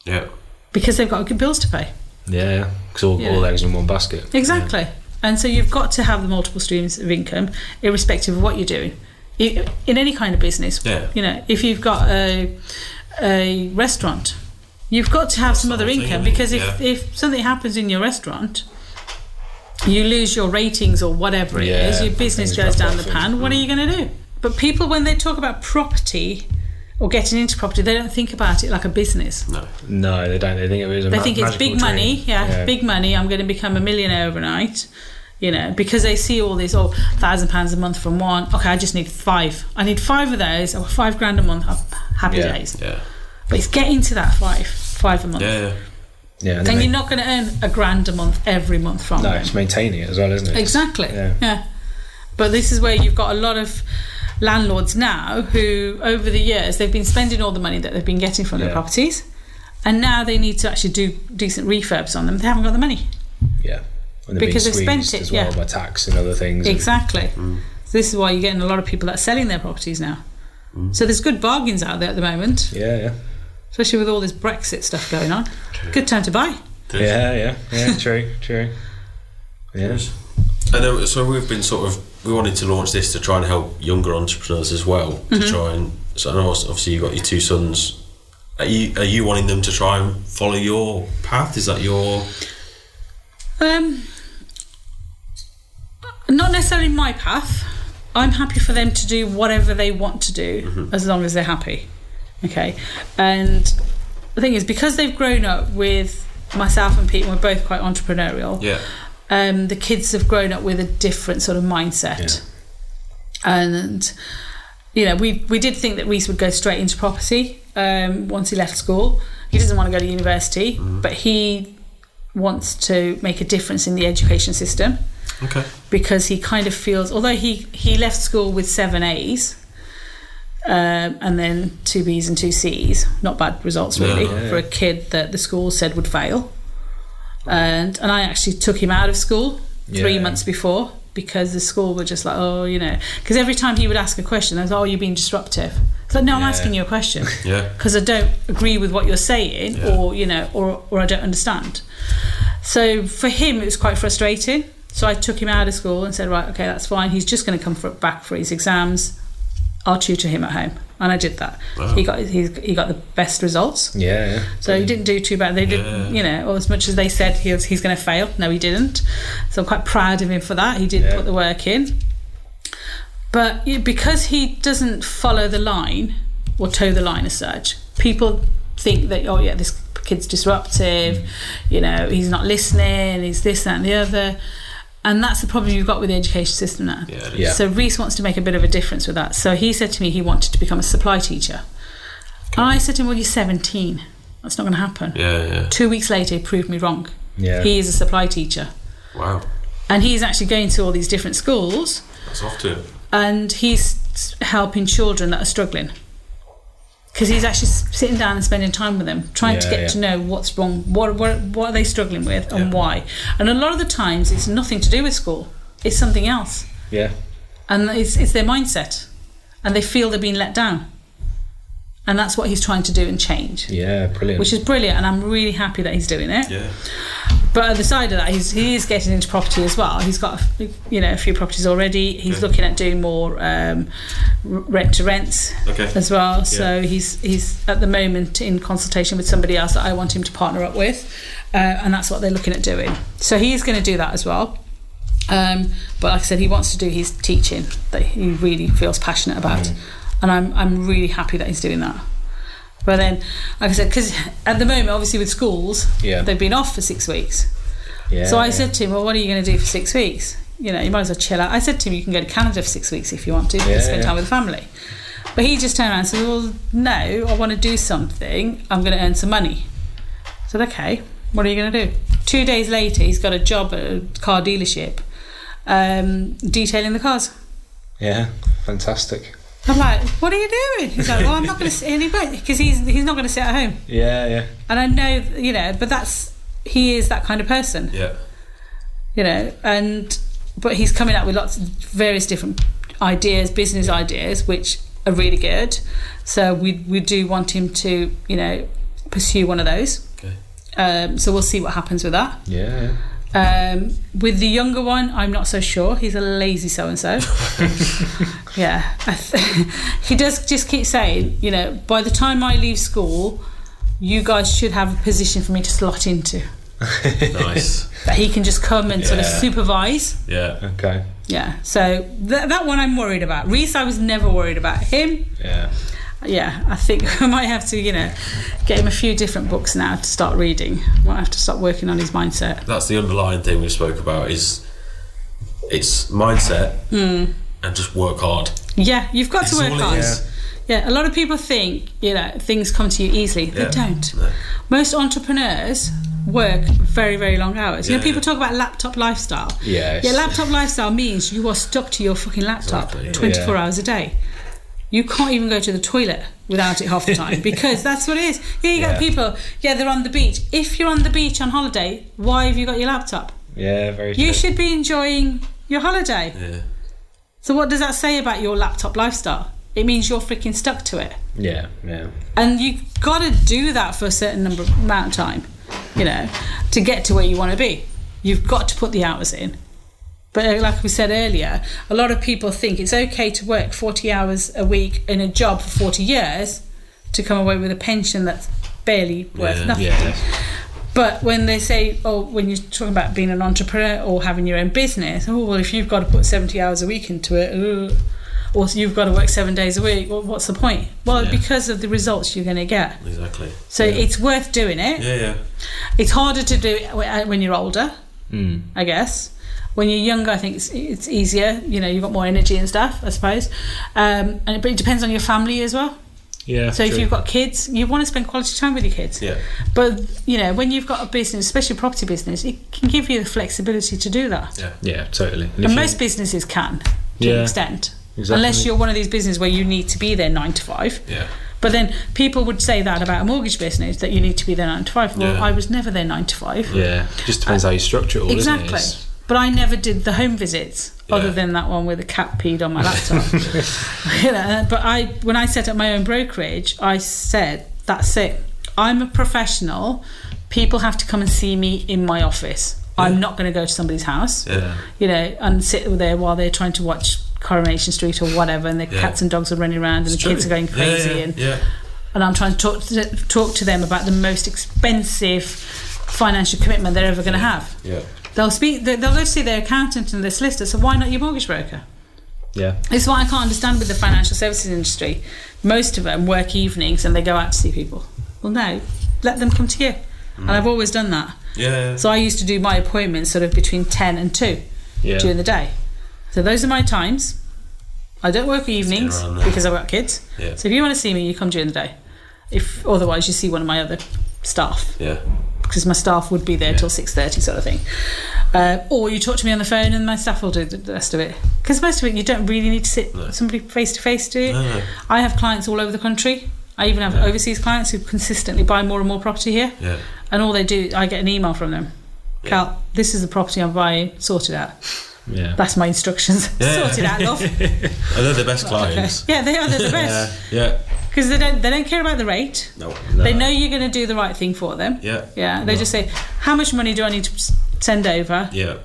Yeah. because they've got good bills to pay. Yeah, because all, Yeah. all eggs in one basket. Exactly. And so you've got to have the multiple streams of income, irrespective of what you're doing, in any kind of business. Yeah. You know, if you've got a a restaurant, you've got to have some other income because if Yeah. if something happens in your restaurant. You lose your ratings or whatever it is. Yeah, Your business goes down the off, pan. What are you going to do? But people, when they talk about property or getting into property, they don't think about it like a business. No. No, they don't. They think it was a They ma- think it's big dream. money, yeah, big money. I'm going to become a millionaire overnight, you know, because they see all this, oh, thousand pounds a month from one. Okay, I just need five. I need five of those, or five grand a month. Happy Yeah. days. Yeah. But it's getting to that five, five a month. Yeah. yeah. Yeah, and Then then you're not going to earn a grand a month every month from it. no, them. it's maintaining it as well, isn't it? Exactly. Yeah. Yeah. But this is where you've got a lot of landlords now who, over the years, they've been spending all the money that they've been getting from their properties, and now they need to actually do decent refurbs on them. They haven't got the money. Yeah, and they're Because being they've spent it, as well yeah. by tax and other things. and- Exactly. So this is why you're getting a lot of people that are selling their properties now. Mm. So there's good bargains out there at the moment, Yeah, yeah, especially with all this Brexit stuff going on. Good time to buy. yeah, yeah, yeah. True, true. Yeah, And then, so we've been sort of we wanted to launch this to try and help younger entrepreneurs as well to try and so I know obviously you've got your two sons. Are you are you wanting them to try and follow your path? Is that your Um, not necessarily my path. I'm happy for them to do whatever they want to do as long as they're happy. Okay. And the thing is, because they've grown up with myself and Pete, and we're both quite entrepreneurial, yeah um, the kids have grown up with a different sort of mindset. And, you know, we, we did think that Reese would go straight into property um, once he left school. He doesn't want to go to university, but he wants to make a difference in the education system okay because he kind of feels, although he, he left school with seven A's um, and then two B's and two C's, not bad results really Yeah. for a kid that the school said would fail. And and I actually took him out of school three months before because the school were just like, oh, you know, because every time he would ask a question, I was, oh, you're being disruptive. It's like, no, I'm Yeah. asking you a question yeah because I don't agree with what you're saying, Yeah. or you know, or or I don't understand. So for him, it was quite frustrating. So I took him out of school and said, right, okay, that's fine. He's just going to come for, back for his exams. I'll tutor him at home, and I did that. Wow. He got he, he got the best results. yeah, yeah. So he didn't do too bad. They did, Yeah. you know, or as much as they said he was, he's going to fail. No, he didn't. So I'm quite proud of him for that. He did Yeah. put the work in. But because he doesn't follow the line or toe the line as such, people think that oh yeah, this kid's disruptive. Mm. You know, he's not listening. He's this, that, and the other. And that's the problem you've got with the education system now. yeah. Yeah. So Reese wants to make a bit of a difference with that. So he said to me he wanted to become a supply teacher. And I said to him, Well, you're 17. That's not going to happen. yeah yeah Two weeks later, he proved me wrong. Yeah. He is a supply teacher. wow And he's actually going to all these different schools that's off to and he's helping children that are struggling. Because he's actually sitting down and spending time with them, trying to get yeah. to know what's wrong, what, what, what are they struggling with, and Yeah. why. And a lot of the times, it's nothing to do with school, it's something else. yeah. and it's, it's their mindset and they feel they're being let down and that's what he's trying to do and change. Yeah, brilliant. which is brilliant and i'm really happy that he's doing it. Yeah. But at the side of that he's, he is getting into property as well. He's got a, you know a few properties already. He's Okay. looking at doing more um, rent to rents okay. as well. Yeah. so he's he's at the moment in consultation with somebody else that i want him to partner up with uh, and that's what they're looking at doing. So he's going to do that as well. Um, but like I said, he wants to do his teaching that he really feels passionate about, Mm. And I'm I'm really happy that he's doing that. But then, like I said, because at the moment, obviously with schools, Yeah. they've been off for six weeks. yeah, so I yeah. said to him, "Well, what are you going to do for six weeks? You know, you might as well chill out." I said to him, "You can go to Canada for six weeks if you want to, Yeah, spend time with the family." But he just turned around and said, Well, no, I want to do something. I'm going to earn some money. I said, Okay, what are you going to do? Two days later, he's got a job at a car dealership um, detailing the cars. Yeah, fantastic. I'm like, What are you doing? He's like, Well, I'm not going to sit anywhere because he's, he's not going to sit at home. Yeah, yeah. And I know, you know, but that's, he is that kind of person. Yeah. you know and but he's coming up with lots of various different ideas business ideas which are really good so we we do want him to you know pursue one of those Okay. um, so we'll see what happens with that Yeah, um, with the younger one I'm not so sure he's a lazy so and so yeah th- he does just keep saying you know by the time I leave school you guys should have a position for me to slot into Nice. that he can just come and sort of supervise yeah. Okay. Yeah, so th- that one I'm worried about. Reese, I was never worried about him. Yeah. Yeah, I think I might have to, you know, get him a few different books now to start reading. Might have to start working on his mindset. That's the underlying thing we spoke about is it's mindset Hmm. And just work hard. Yeah, you've got to work hard. is. Yeah, a lot of people think, you know, things come to you easily. They Yeah. don't. No. Most entrepreneurs work very, very long hours. you know, people yeah. talk about laptop lifestyle. Yes. Yeah, laptop lifestyle means you are stuck to your fucking laptop Exactly, 24 Yeah. hours a day. You can't even go to the toilet without it half the time because that's what it is. Yeah, you Yeah. got people, yeah, they're on the beach. If you're on the beach on holiday, why have you got your laptop? Yeah, very You true. should be enjoying your holiday. Yeah. So, what does that say about your laptop lifestyle? It means you're freaking stuck to it. Yeah, yeah. And you've got to do that for a certain number amount of time, you know, to get to where you want to be. You've got to put the hours in. But uh, like we said earlier, a lot of people think it's okay to work 40 hours a week in a job for 40 years to come away with a pension that's barely worth Yeah, nothing. Yeah. But when they say, oh, when you're talking about being an entrepreneur or having your own business, oh, well, if you've got to put 70 hours a week into it, ugh, or you've got to work seven days a week, well, what's the point? Well, Yeah. because of the results you're going to get. Exactly. So it's worth doing it. Yeah, yeah. It's harder to do it when you're older, Mm. I guess. When you're younger, I think it's, it's easier. You know, you've got more energy and stuff, I suppose. Um, and but it depends on your family as well. Yeah. So if you've got kids, you want to spend quality time with your kids. Yeah. But you know, when you've got a business, especially a property business, it can give you the flexibility to do that. Yeah. Yeah, totally. And And you- most businesses can, to Yeah, an extent. exactly. Unless you're one of these businesses where you need to be there nine to five. Yeah. But then people would say that about a mortgage business that you need to be there nine to five. Well, Yeah. I was never there nine to five. Yeah, It just depends how you structure it all, doesn't it? exactly. But I never did the home visits, other than that one where the cat peed on my laptop. you know, uh, but I, when I set up my own brokerage, I said, "That's it. I'm a professional. People have to come and see me in my office. I'm not going to go to somebody's house, Yeah. you know, and sit there while they're trying to watch Coronation Street or whatever, and the Yeah. cats and dogs are running around, and It's the kids are going crazy, Yeah, yeah, and yeah. and I'm trying to talk to, talk to them about the most expensive financial commitment they're ever going to have." Yeah. They'll speak. they- They'll go see their accountant and their solicitor. So why not your mortgage broker? Yeah. It's what I can't understand with the financial services industry. Most of them work evenings and they go out to see people. Well, no, let them come to you. And I've mm. always done that. Yeah. So I used to do my appointments sort of between ten and two Yeah. during the day. So those are my times. I don't work evenings because I've got kids. Yeah. So if you want to see me, you come during the day. If otherwise, you see one of my other staff Yeah. Because my staff would be there till six thirty, sort of thing. Uh, or you talk to me on the phone, and my staff will do the rest of it. Because most of it, you don't really need to sit No. somebody face to face to it. No, no. I have clients all over the country. I even have Yeah. overseas clients who consistently buy more and more property here, Yeah. and all they do, I get an email from them. Yeah. Kal, this is the property I'm buying. Sort it out. Yeah. That's my instructions. Yeah. sort it out, love. And they're the best clients. yeah, they are. They're the Yeah. best Yeah. Because they don't. They don't care about the rate. No. They know you're going to do the right thing for them. Yeah. Yeah. They just say, how much money do I need to send over, Yeah.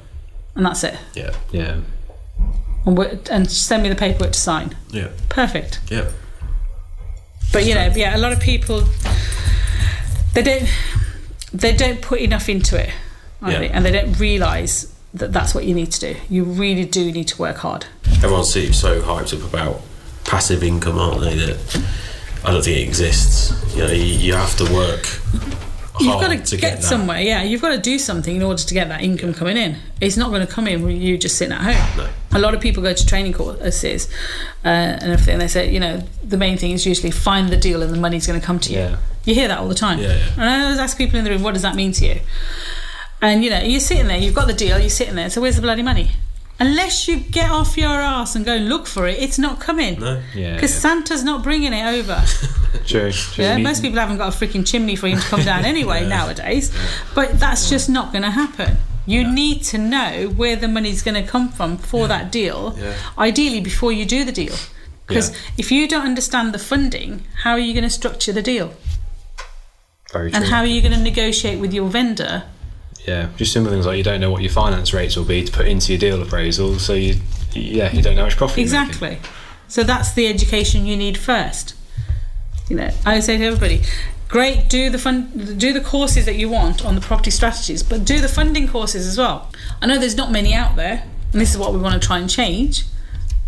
and that's it. Yeah. Yeah. and, and send me the paperwork to sign. Yeah. Perfect. Yeah. But you know, yeah, a lot of people they don't they don't put enough into it, Yeah. think, and they don't realise that that's what you need to do. You really do need to work hard. Everyone seems so hyped up about passive income, aren't they? That I don't think it exists. You know, you, you have to work you've got hard to, to get, that. somewhere. Yeah, you've got to do something in order to get that income coming in. It's not going to come in when you just sitting at home. No. A lot of people go to training courses uh, and everything. They say, you know, the main thing is usually find the deal and the money's going to come to you. Yeah. You hear that all the time. Yeah, yeah. And I always ask people in the room, what does that mean to you? And you know, you're sitting there, you've got the deal, you're sitting there. So where's the bloody money? Unless you get off your ass and go and look for it, it's not coming. No. Yeah, Because yeah. Santa's not bringing it over. True. true. Yeah, most people haven't got a freaking chimney for him to come down anyway nowadays. But that's just not going to happen. You need to know where the money's going to come from for that deal, Yeah. ideally before you do the deal. Because Yeah. if you don't understand the funding, how are you going to structure the deal? Very true. And how are you going to negotiate with your vendor? Yeah, just simple things like you don't know what your finance rates will be to put into your deal appraisal, so you, yeah, you don't know how much profit. you're. Exactly. So that's the education you need first. You know, I would say to everybody, great, do the fund, do the courses that you want on the property strategies, but do the funding courses as well. I know there's not many out there, and this is what we want to try and change.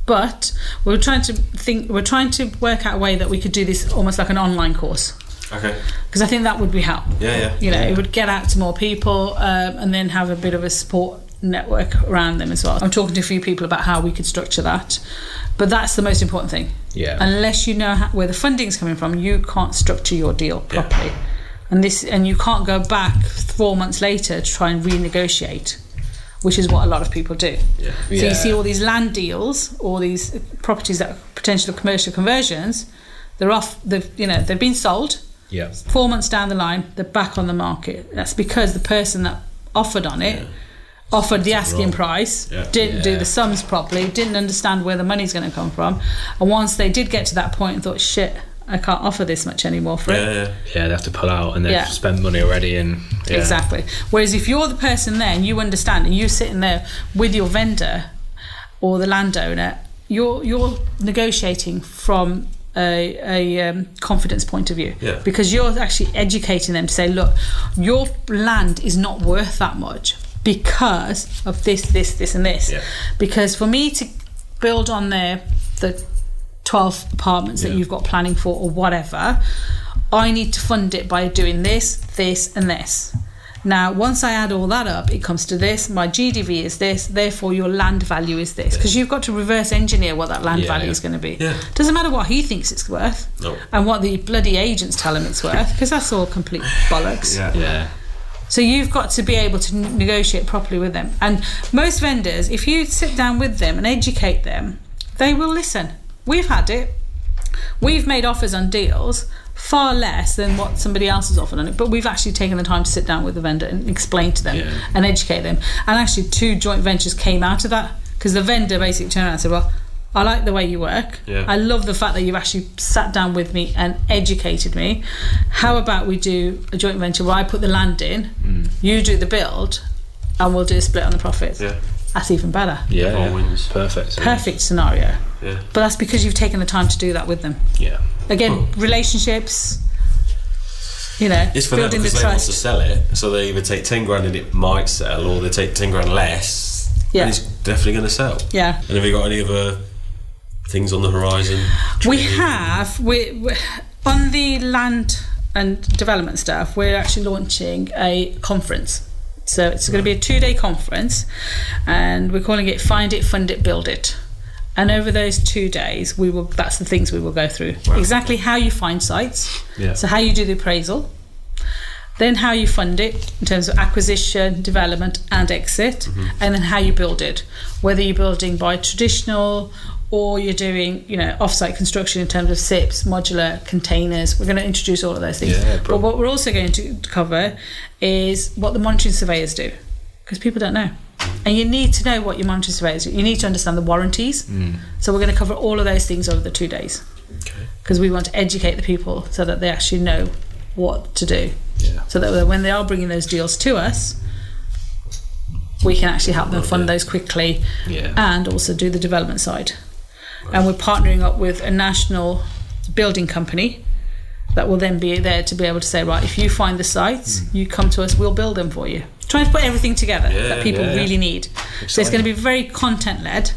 But we're trying to think, we're trying to work out a way that we could do this almost like an online course Okay. because I think that would be help. Yeah, yeah. You know, it would get out to more people um, and then have a bit of a support network around them as well. I'm talking to a few people about how we could structure that, but that's the most important thing. Yeah. Unless you know how, where the funding's coming from, you can't structure your deal Yeah. properly, and this and you can't go back four months later to try and renegotiate. Which is what a lot of people do. Yeah. So Yeah. you see all these land deals, all these properties that are potential commercial conversions, they're off. They've you know they've been sold Yeah. four months down the line, they're back on the market. That's because the person that offered on it offered the asking wrong. price, Yeah. didn't do the sums properly, didn't understand where the money's going to come from, and once they did get to that point, and thought, "Shit, I can't offer this much anymore for it." Yeah, yeah. Yeah, they have to pull out and they've Yeah. spent money already, and yeah. Exactly. Whereas if you're the person there and you understand and you're sitting there with your vendor or the landowner, you're you're negotiating from a, a um, confidence point of view Yeah. because you're actually educating them to say, look, your land is not worth that much because of this, this, this, and this. Yeah. Because for me to build on there the 12 apartments that you've got planning for or whatever, I need to fund it by doing this, this, and this. Now, once I add all that up, it comes to this. My GDV is this. Therefore, your land value is this. Because you've got to reverse engineer what that land Yeah, value yeah. is going to be. Yeah. Doesn't matter what he thinks it's worth No. and what the bloody agents tell him it's worth, because that's all complete bollocks. Yeah. Yeah. So you've got to be able to negotiate properly with them. And most vendors, if you sit down with them and educate them, they will listen. We've had it. We've made offers on deals far less than what somebody else has offered on it, but we've actually taken the time to sit down with the vendor and explain to them Yeah. and educate them. And actually, two joint ventures came out of that because the vendor basically turned around and said, "Well, I like the way you work. Yeah. I love the fact that you've actually sat down with me and educated me. How about we do a joint venture where I put the land in, Mm. you do the build, and we'll do a split on the profits? Yeah. That's even better. Yeah. Yeah. wins. Perfect. Perfect scenario. Yeah. But that's because you've taken the time to do that with them. Yeah. Again, relationships, you know, It's for them building the because they want to sell it, so they either take ten grand and it might sell, or they take ten grand less, Yeah. and it's definitely going to sell. Yeah. And have you got any other things on the horizon? We have we on the land and development stuff. We're actually launching a conference. So it's going to be a two-day conference, and we're calling it "Find It, Fund It, Build It." And over those two days, we will. That's the things we will go through. Exactly how you find sites. Yeah. So how you do the appraisal. Then how you fund it in terms of acquisition, development, and exit, mm-hmm. and then how you build it. Whether you're building by traditional or you're doing, you know, off-site construction in terms of SIPs, modular containers. We're going to introduce all of those things. Yeah, but what we're also going to cover is what the monitoring surveyors do, because people don't know. And you need to know what your monitoring surveyors do. You need to understand the warranties. Mm. So we're going to cover all of those things over the two days because we want to educate the people so that they actually know what to do. Yeah. So that when they are bringing those deals to us, we can actually help them fund those quickly Yeah. and also do the development side. And we're partnering up with a national building company that will then be there to be able to say, right, if you find the sites, mm. you come to us, we'll build them for you. Trying to put everything together that people yeah. really need. So it's going to be very content led,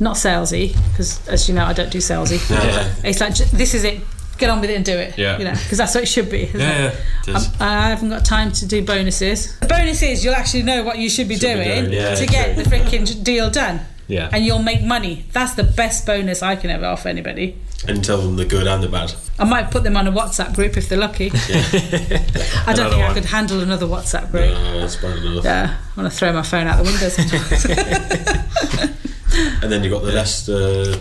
not salesy, because as you know, I don't do salesy. Yeah. It's like, this is it, get on with it and do it. Yeah. You know, because that's what it should be. Yeah, yeah. Um, I haven't got time to do bonuses. The bonus is you'll actually know what you should be Should be doing doing, yeah, to get the freaking deal done. Yeah. And you'll make money. That's the best bonus I can ever offer anybody. And tell them the good and the bad. I might put them on a WhatsApp group if they're lucky. I don't Another think I one. could handle another WhatsApp group. Uh, that's bad enough. Yeah, I want to throw my phone out the window sometimes. And then you've got the Leicester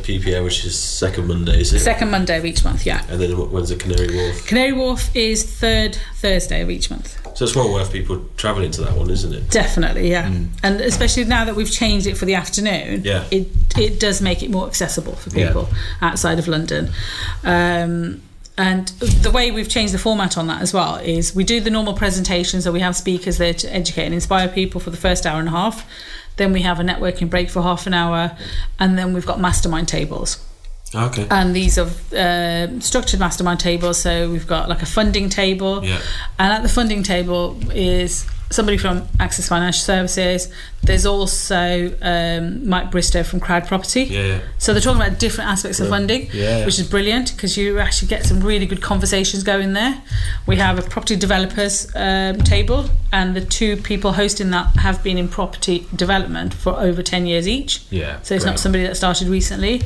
PPA, which is second Monday, is it? Second Monday of each month, yeah. And then wh- when's the Canary Wharf? Canary Wharf is third Thursday of each month. So it's well worth people travelling to that one, isn't it? Definitely, yeah. And especially now that we've changed it for the afternoon, Yeah. it it does make it more accessible for people outside of London. Um, and the way we've changed the format on that as well is we do the normal presentation, so we have speakers there to educate and inspire people for the first hour and a half. Then we have a networking break for half an hour, and then we've got mastermind tables. Okay. and these are uh, structured mastermind tables. So we've got like a funding table, Yeah. and at the funding table is somebody from Access Financial Services. There's also um, Mike Bristow from CrowdProperty. Yeah, yeah. So they're talking about different aspects of funding, Yeah. which is brilliant because you actually get some really good conversations going there. We have a property developers um, table, and the two people hosting that have been in property development for over 10 years each. Yeah, So it's not somebody that started recently.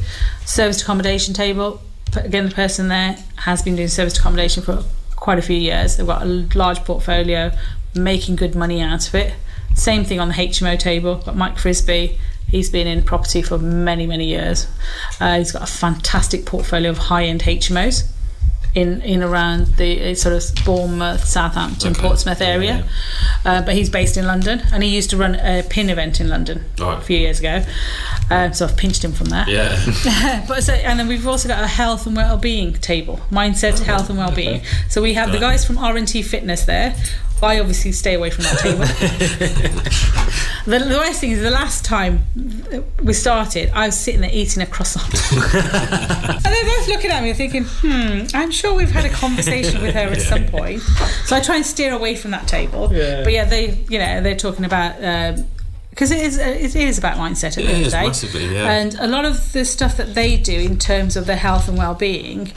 Service accommodation table, again, the person there has been doing service accommodation for quite a few years. They've got a large portfolio, making good money out of it. Same thing on the HMO table. Got Mike Frisby. He's been in property for many, many years. Uh, he's got a fantastic portfolio of high-end HMOs in in around the uh, sort of Bournemouth, Southampton, Okay. Portsmouth area. Uh, but he's based in London, and he used to run a pin event in London Right. a few years ago. Um, so I've pinched him from there. Yeah. but so, and then we've also got a health and well-being table, mindset, health and well-being. So we have the guys from R and T Fitness there. I obviously stay away from that table. the, the worst thing is the last time we started, I was sitting there eating a croissant, and they're both looking at me thinking, "Hmm, I'm sure we've had a conversation with her at some point." So I try and steer away from that table. Yeah. But yeah, they, you know, they're talking about. Um, because it is, it is about mindset at the It end of the day. massively, yeah. And a lot of the stuff that they do in terms of their health and well-being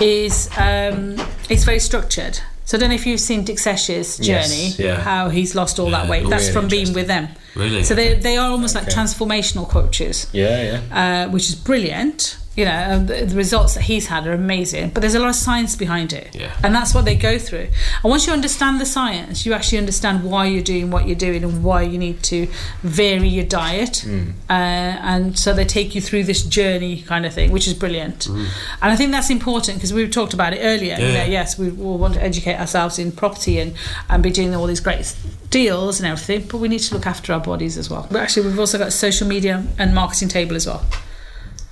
is um, it's very structured. So I don't know if you've seen Dick Sesh's Yes, journey, yeah. how he's lost all that Yeah, weight. That's really from being with them. Really? So they they are almost like transformational coaches, Yeah, yeah. uh, which is brilliant. You know, and the, the results that he's had are amazing. But there's a lot of science behind it, Yeah. and that's what they go through. And once you understand the science, you actually understand why you're doing what you're doing and why you need to vary your diet. Hmm. Uh, and so they take you through this journey kind of thing, which is brilliant. Hmm. And I think that's important because we talked about it earlier. You know, yes, we all want to educate ourselves in property and, and be doing all these great deals and everything, but we need to look after our bodies as well. But actually, we've also got a social media and marketing table as well.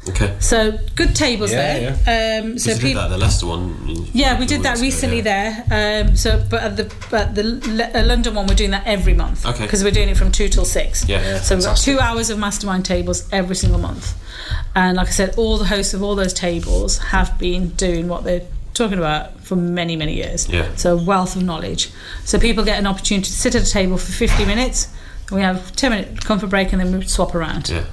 Okay. So good tables Yeah, there. Um, so So you did people. that, the Leicester one. Yeah, we did that weeks ago, recently yeah. there. Um, so, but at the but the Le- uh, London one, we're doing that every month. Okay. Because we're doing it from two till six. Yeah. Yeah, so we've got two hours of mastermind tables every single month, and like I said, all the hosts of all those tables have been doing what they're talking about for many many years. Yeah. So wealth of knowledge. So people get an opportunity to sit at a table for fifty minutes. We have ten minute comfort break, and then we swap around. Yeah.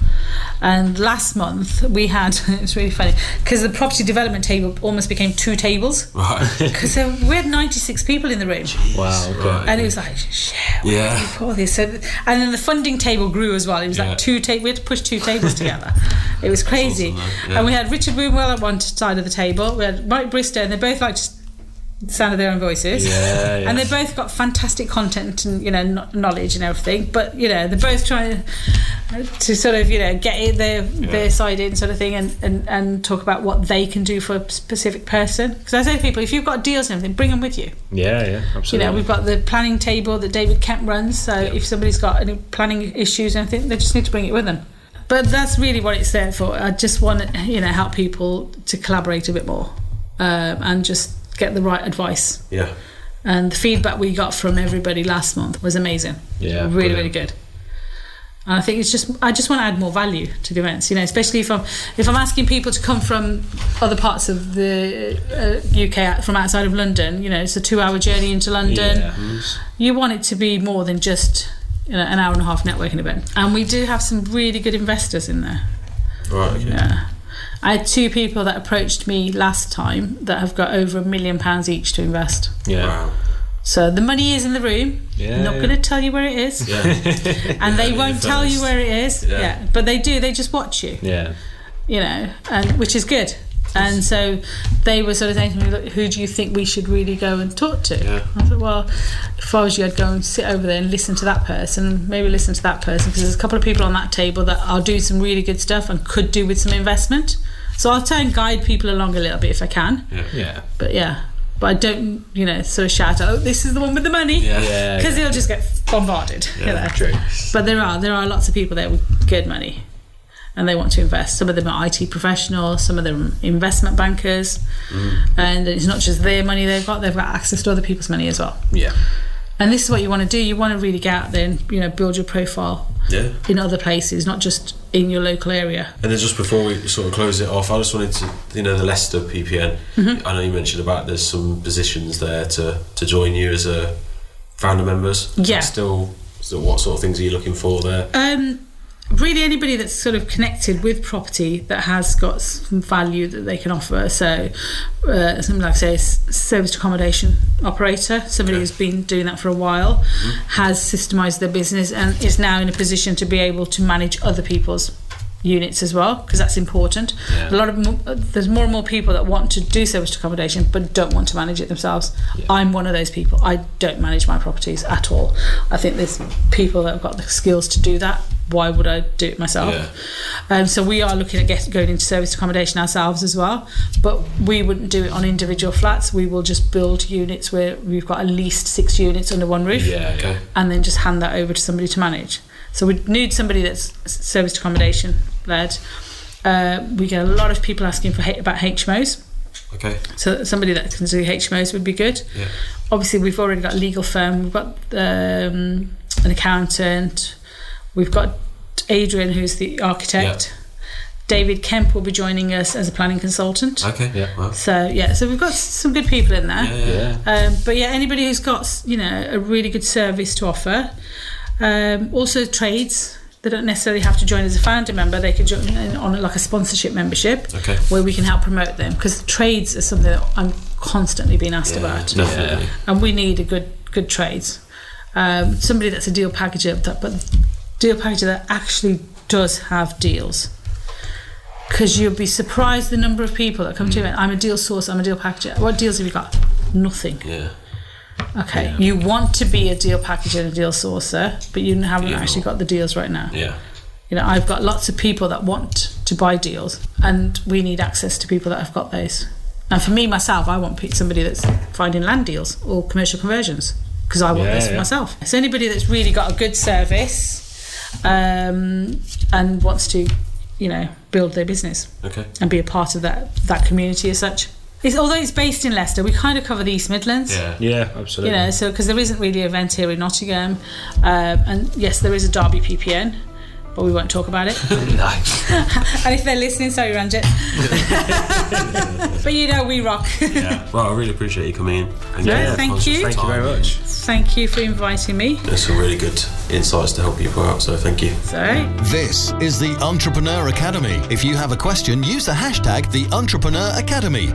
And last month we had it's really funny because the property development table almost became two tables Right. because we had 96 people in the room Wow. Okay. Right. and it was like shit Yeah. we put all this so, and then the funding table grew as well it was Yeah. like two ta- we had to push two tables together it was crazy awesome. Yeah. and we had Richard Woonwell at one side of the table we had Mike Bristow and they both like just sound of their own voices. Yeah, yeah. and they both got fantastic content and you know knowledge and everything. But you know they're both trying to sort of you know get it their their side in sort of thing and, and and talk about what they can do for a specific person. Because I say to people if you've got deals and everything bring them with you. Yeah, yeah. absolutely. you know we've got the planning table that David Kemp runs so if somebody's got any planning issues and anything they just need to bring it with them. But that's really what it's there for. I just want to you know help people to collaborate a bit more um, and just get the right advice Yeah. and the feedback we got from everybody last month was amazing. Yeah, really, brilliant. really good. And I think it's just I just want to add more value to the events, you know, especially if I'm if I'm asking people to come from other parts of the uh, UK from outside of London, you know, it's a two-hour journey into London. Yeah. You want it to be more than just you know an hour and a half networking event, and we do have some really good investors in there. Right. Okay. Yeah. I had two people that approached me last time that have got over a million pounds each to invest. Yeah. Wow. So the money is in the room. Yeah, not yeah. going to tell you where it is, Yeah. and they won't tell you where it is. Yeah. Yeah. but they do. They just watch you. Yeah. You know, and which is good. And so they were sort of saying to me, Look, "Who do you think we should really go and talk to?" Yeah. I thought, "Well, if I was you, I'd go and sit over there and listen to that person, maybe listen to that person, because there's a couple of people on that table that are doing some really good stuff and could do with some investment. So I'll try and guide people along a little bit if I can. Yeah. yeah. But yeah, but I don't, you know, sort of shout out, "Oh, this is the one with the money," Yeah. Yeah. because he'll just get bombarded. you know. True. But there are there are lots of people there with good money, and they want to invest. Some of them are IT professionals, some of them are investment bankers, mm. and it's not just their money they've got; they've got access to other people's money as well. Yeah. And this is what you want to do. You want to really get out there and you know build your profile Yeah. in other places, not just in your local area. And then just before we sort of close it off, I just wanted to, you know, the Leicester PPN. Mm-hmm. I know you mentioned about there's some positions there to, to join you as a founder members. Yeah. Still, so what sort of things are you looking for there? Um, really, anybody that's sort of connected with property that has got some value that they can offer. So, uh, something like say, service accommodation operator, somebody who's been doing that for a while, has systemised their business and is now in a position to be able to manage other people's units as well because that's important Yeah. a lot of there's more and more people that want to do service accommodation but don't want to manage it themselves i'm one of those people i don't manage my properties at all i think there's people that have got the skills to do that why would i do it myself Yeah. um, so we are looking at get, going into service accommodation ourselves as well but we wouldn't do it on individual flats we will just build units where we've got at least six units under one roof Yeah. Okay. and then just hand that over to somebody to manage. So we need somebody that's serviced accommodation led. Uh, we get a lot of people asking for about HMOs. Okay. So somebody that can do HMOs would be good. Yeah. Obviously, we've already got a legal firm. We've got um, an accountant. We've got Adrian, who's the architect. Yeah. David Kemp will be joining us as a planning consultant. Okay. Yeah. Well, So yeah, so we've got some good people in there. yeah, yeah. Yeah. Um, but yeah, anybody who's got you know a really good service to offer. Um, also trades. They don't necessarily have to join as a founder member. They could join in on like a sponsorship membership Okay. where we can help promote them because trades is something that I'm constantly being asked Yeah, about, definitely. and we need a good good trades. Um, somebody that's a deal packager, that but deal packager that actually does have deals. Because you'll be surprised the number of people that come to you. I'm a deal source. I'm a deal packager. What deals have you got? Nothing. Yeah. Okay, you want to be a deal packager and a deal sourcer, but you haven't You're actually got the deals right now. Yeah. You know, I've got lots of people that want to buy deals, and we need access to people that have got those. And for me myself, I want somebody that's finding land deals or commercial conversions because I want Yeah, this for yeah. myself. So anybody that's really got a good service um, and wants to, you know, build their business Okay. and be a part of that that community as such. It's, although it's based in Leicester, we kind of cover the East Midlands Yeah. Yeah. Absolutely. you know, so because there isn't really an event here in Nottingham, um, and yes, there is a Derby PPN, but we won't talk about it. Nice. and if they're listening, sorry, Ranjit. but you know, we rock. Yeah. Well, I really appreciate you coming in. And Yeah, getting thank you. Thank you very much. Thank you for inviting me. There's some really good insights to help people out, so thank you. Sorry. Eh? This is the Entrepreneur Academy. If you have a question, use the hashtag the Entrepreneur Academy.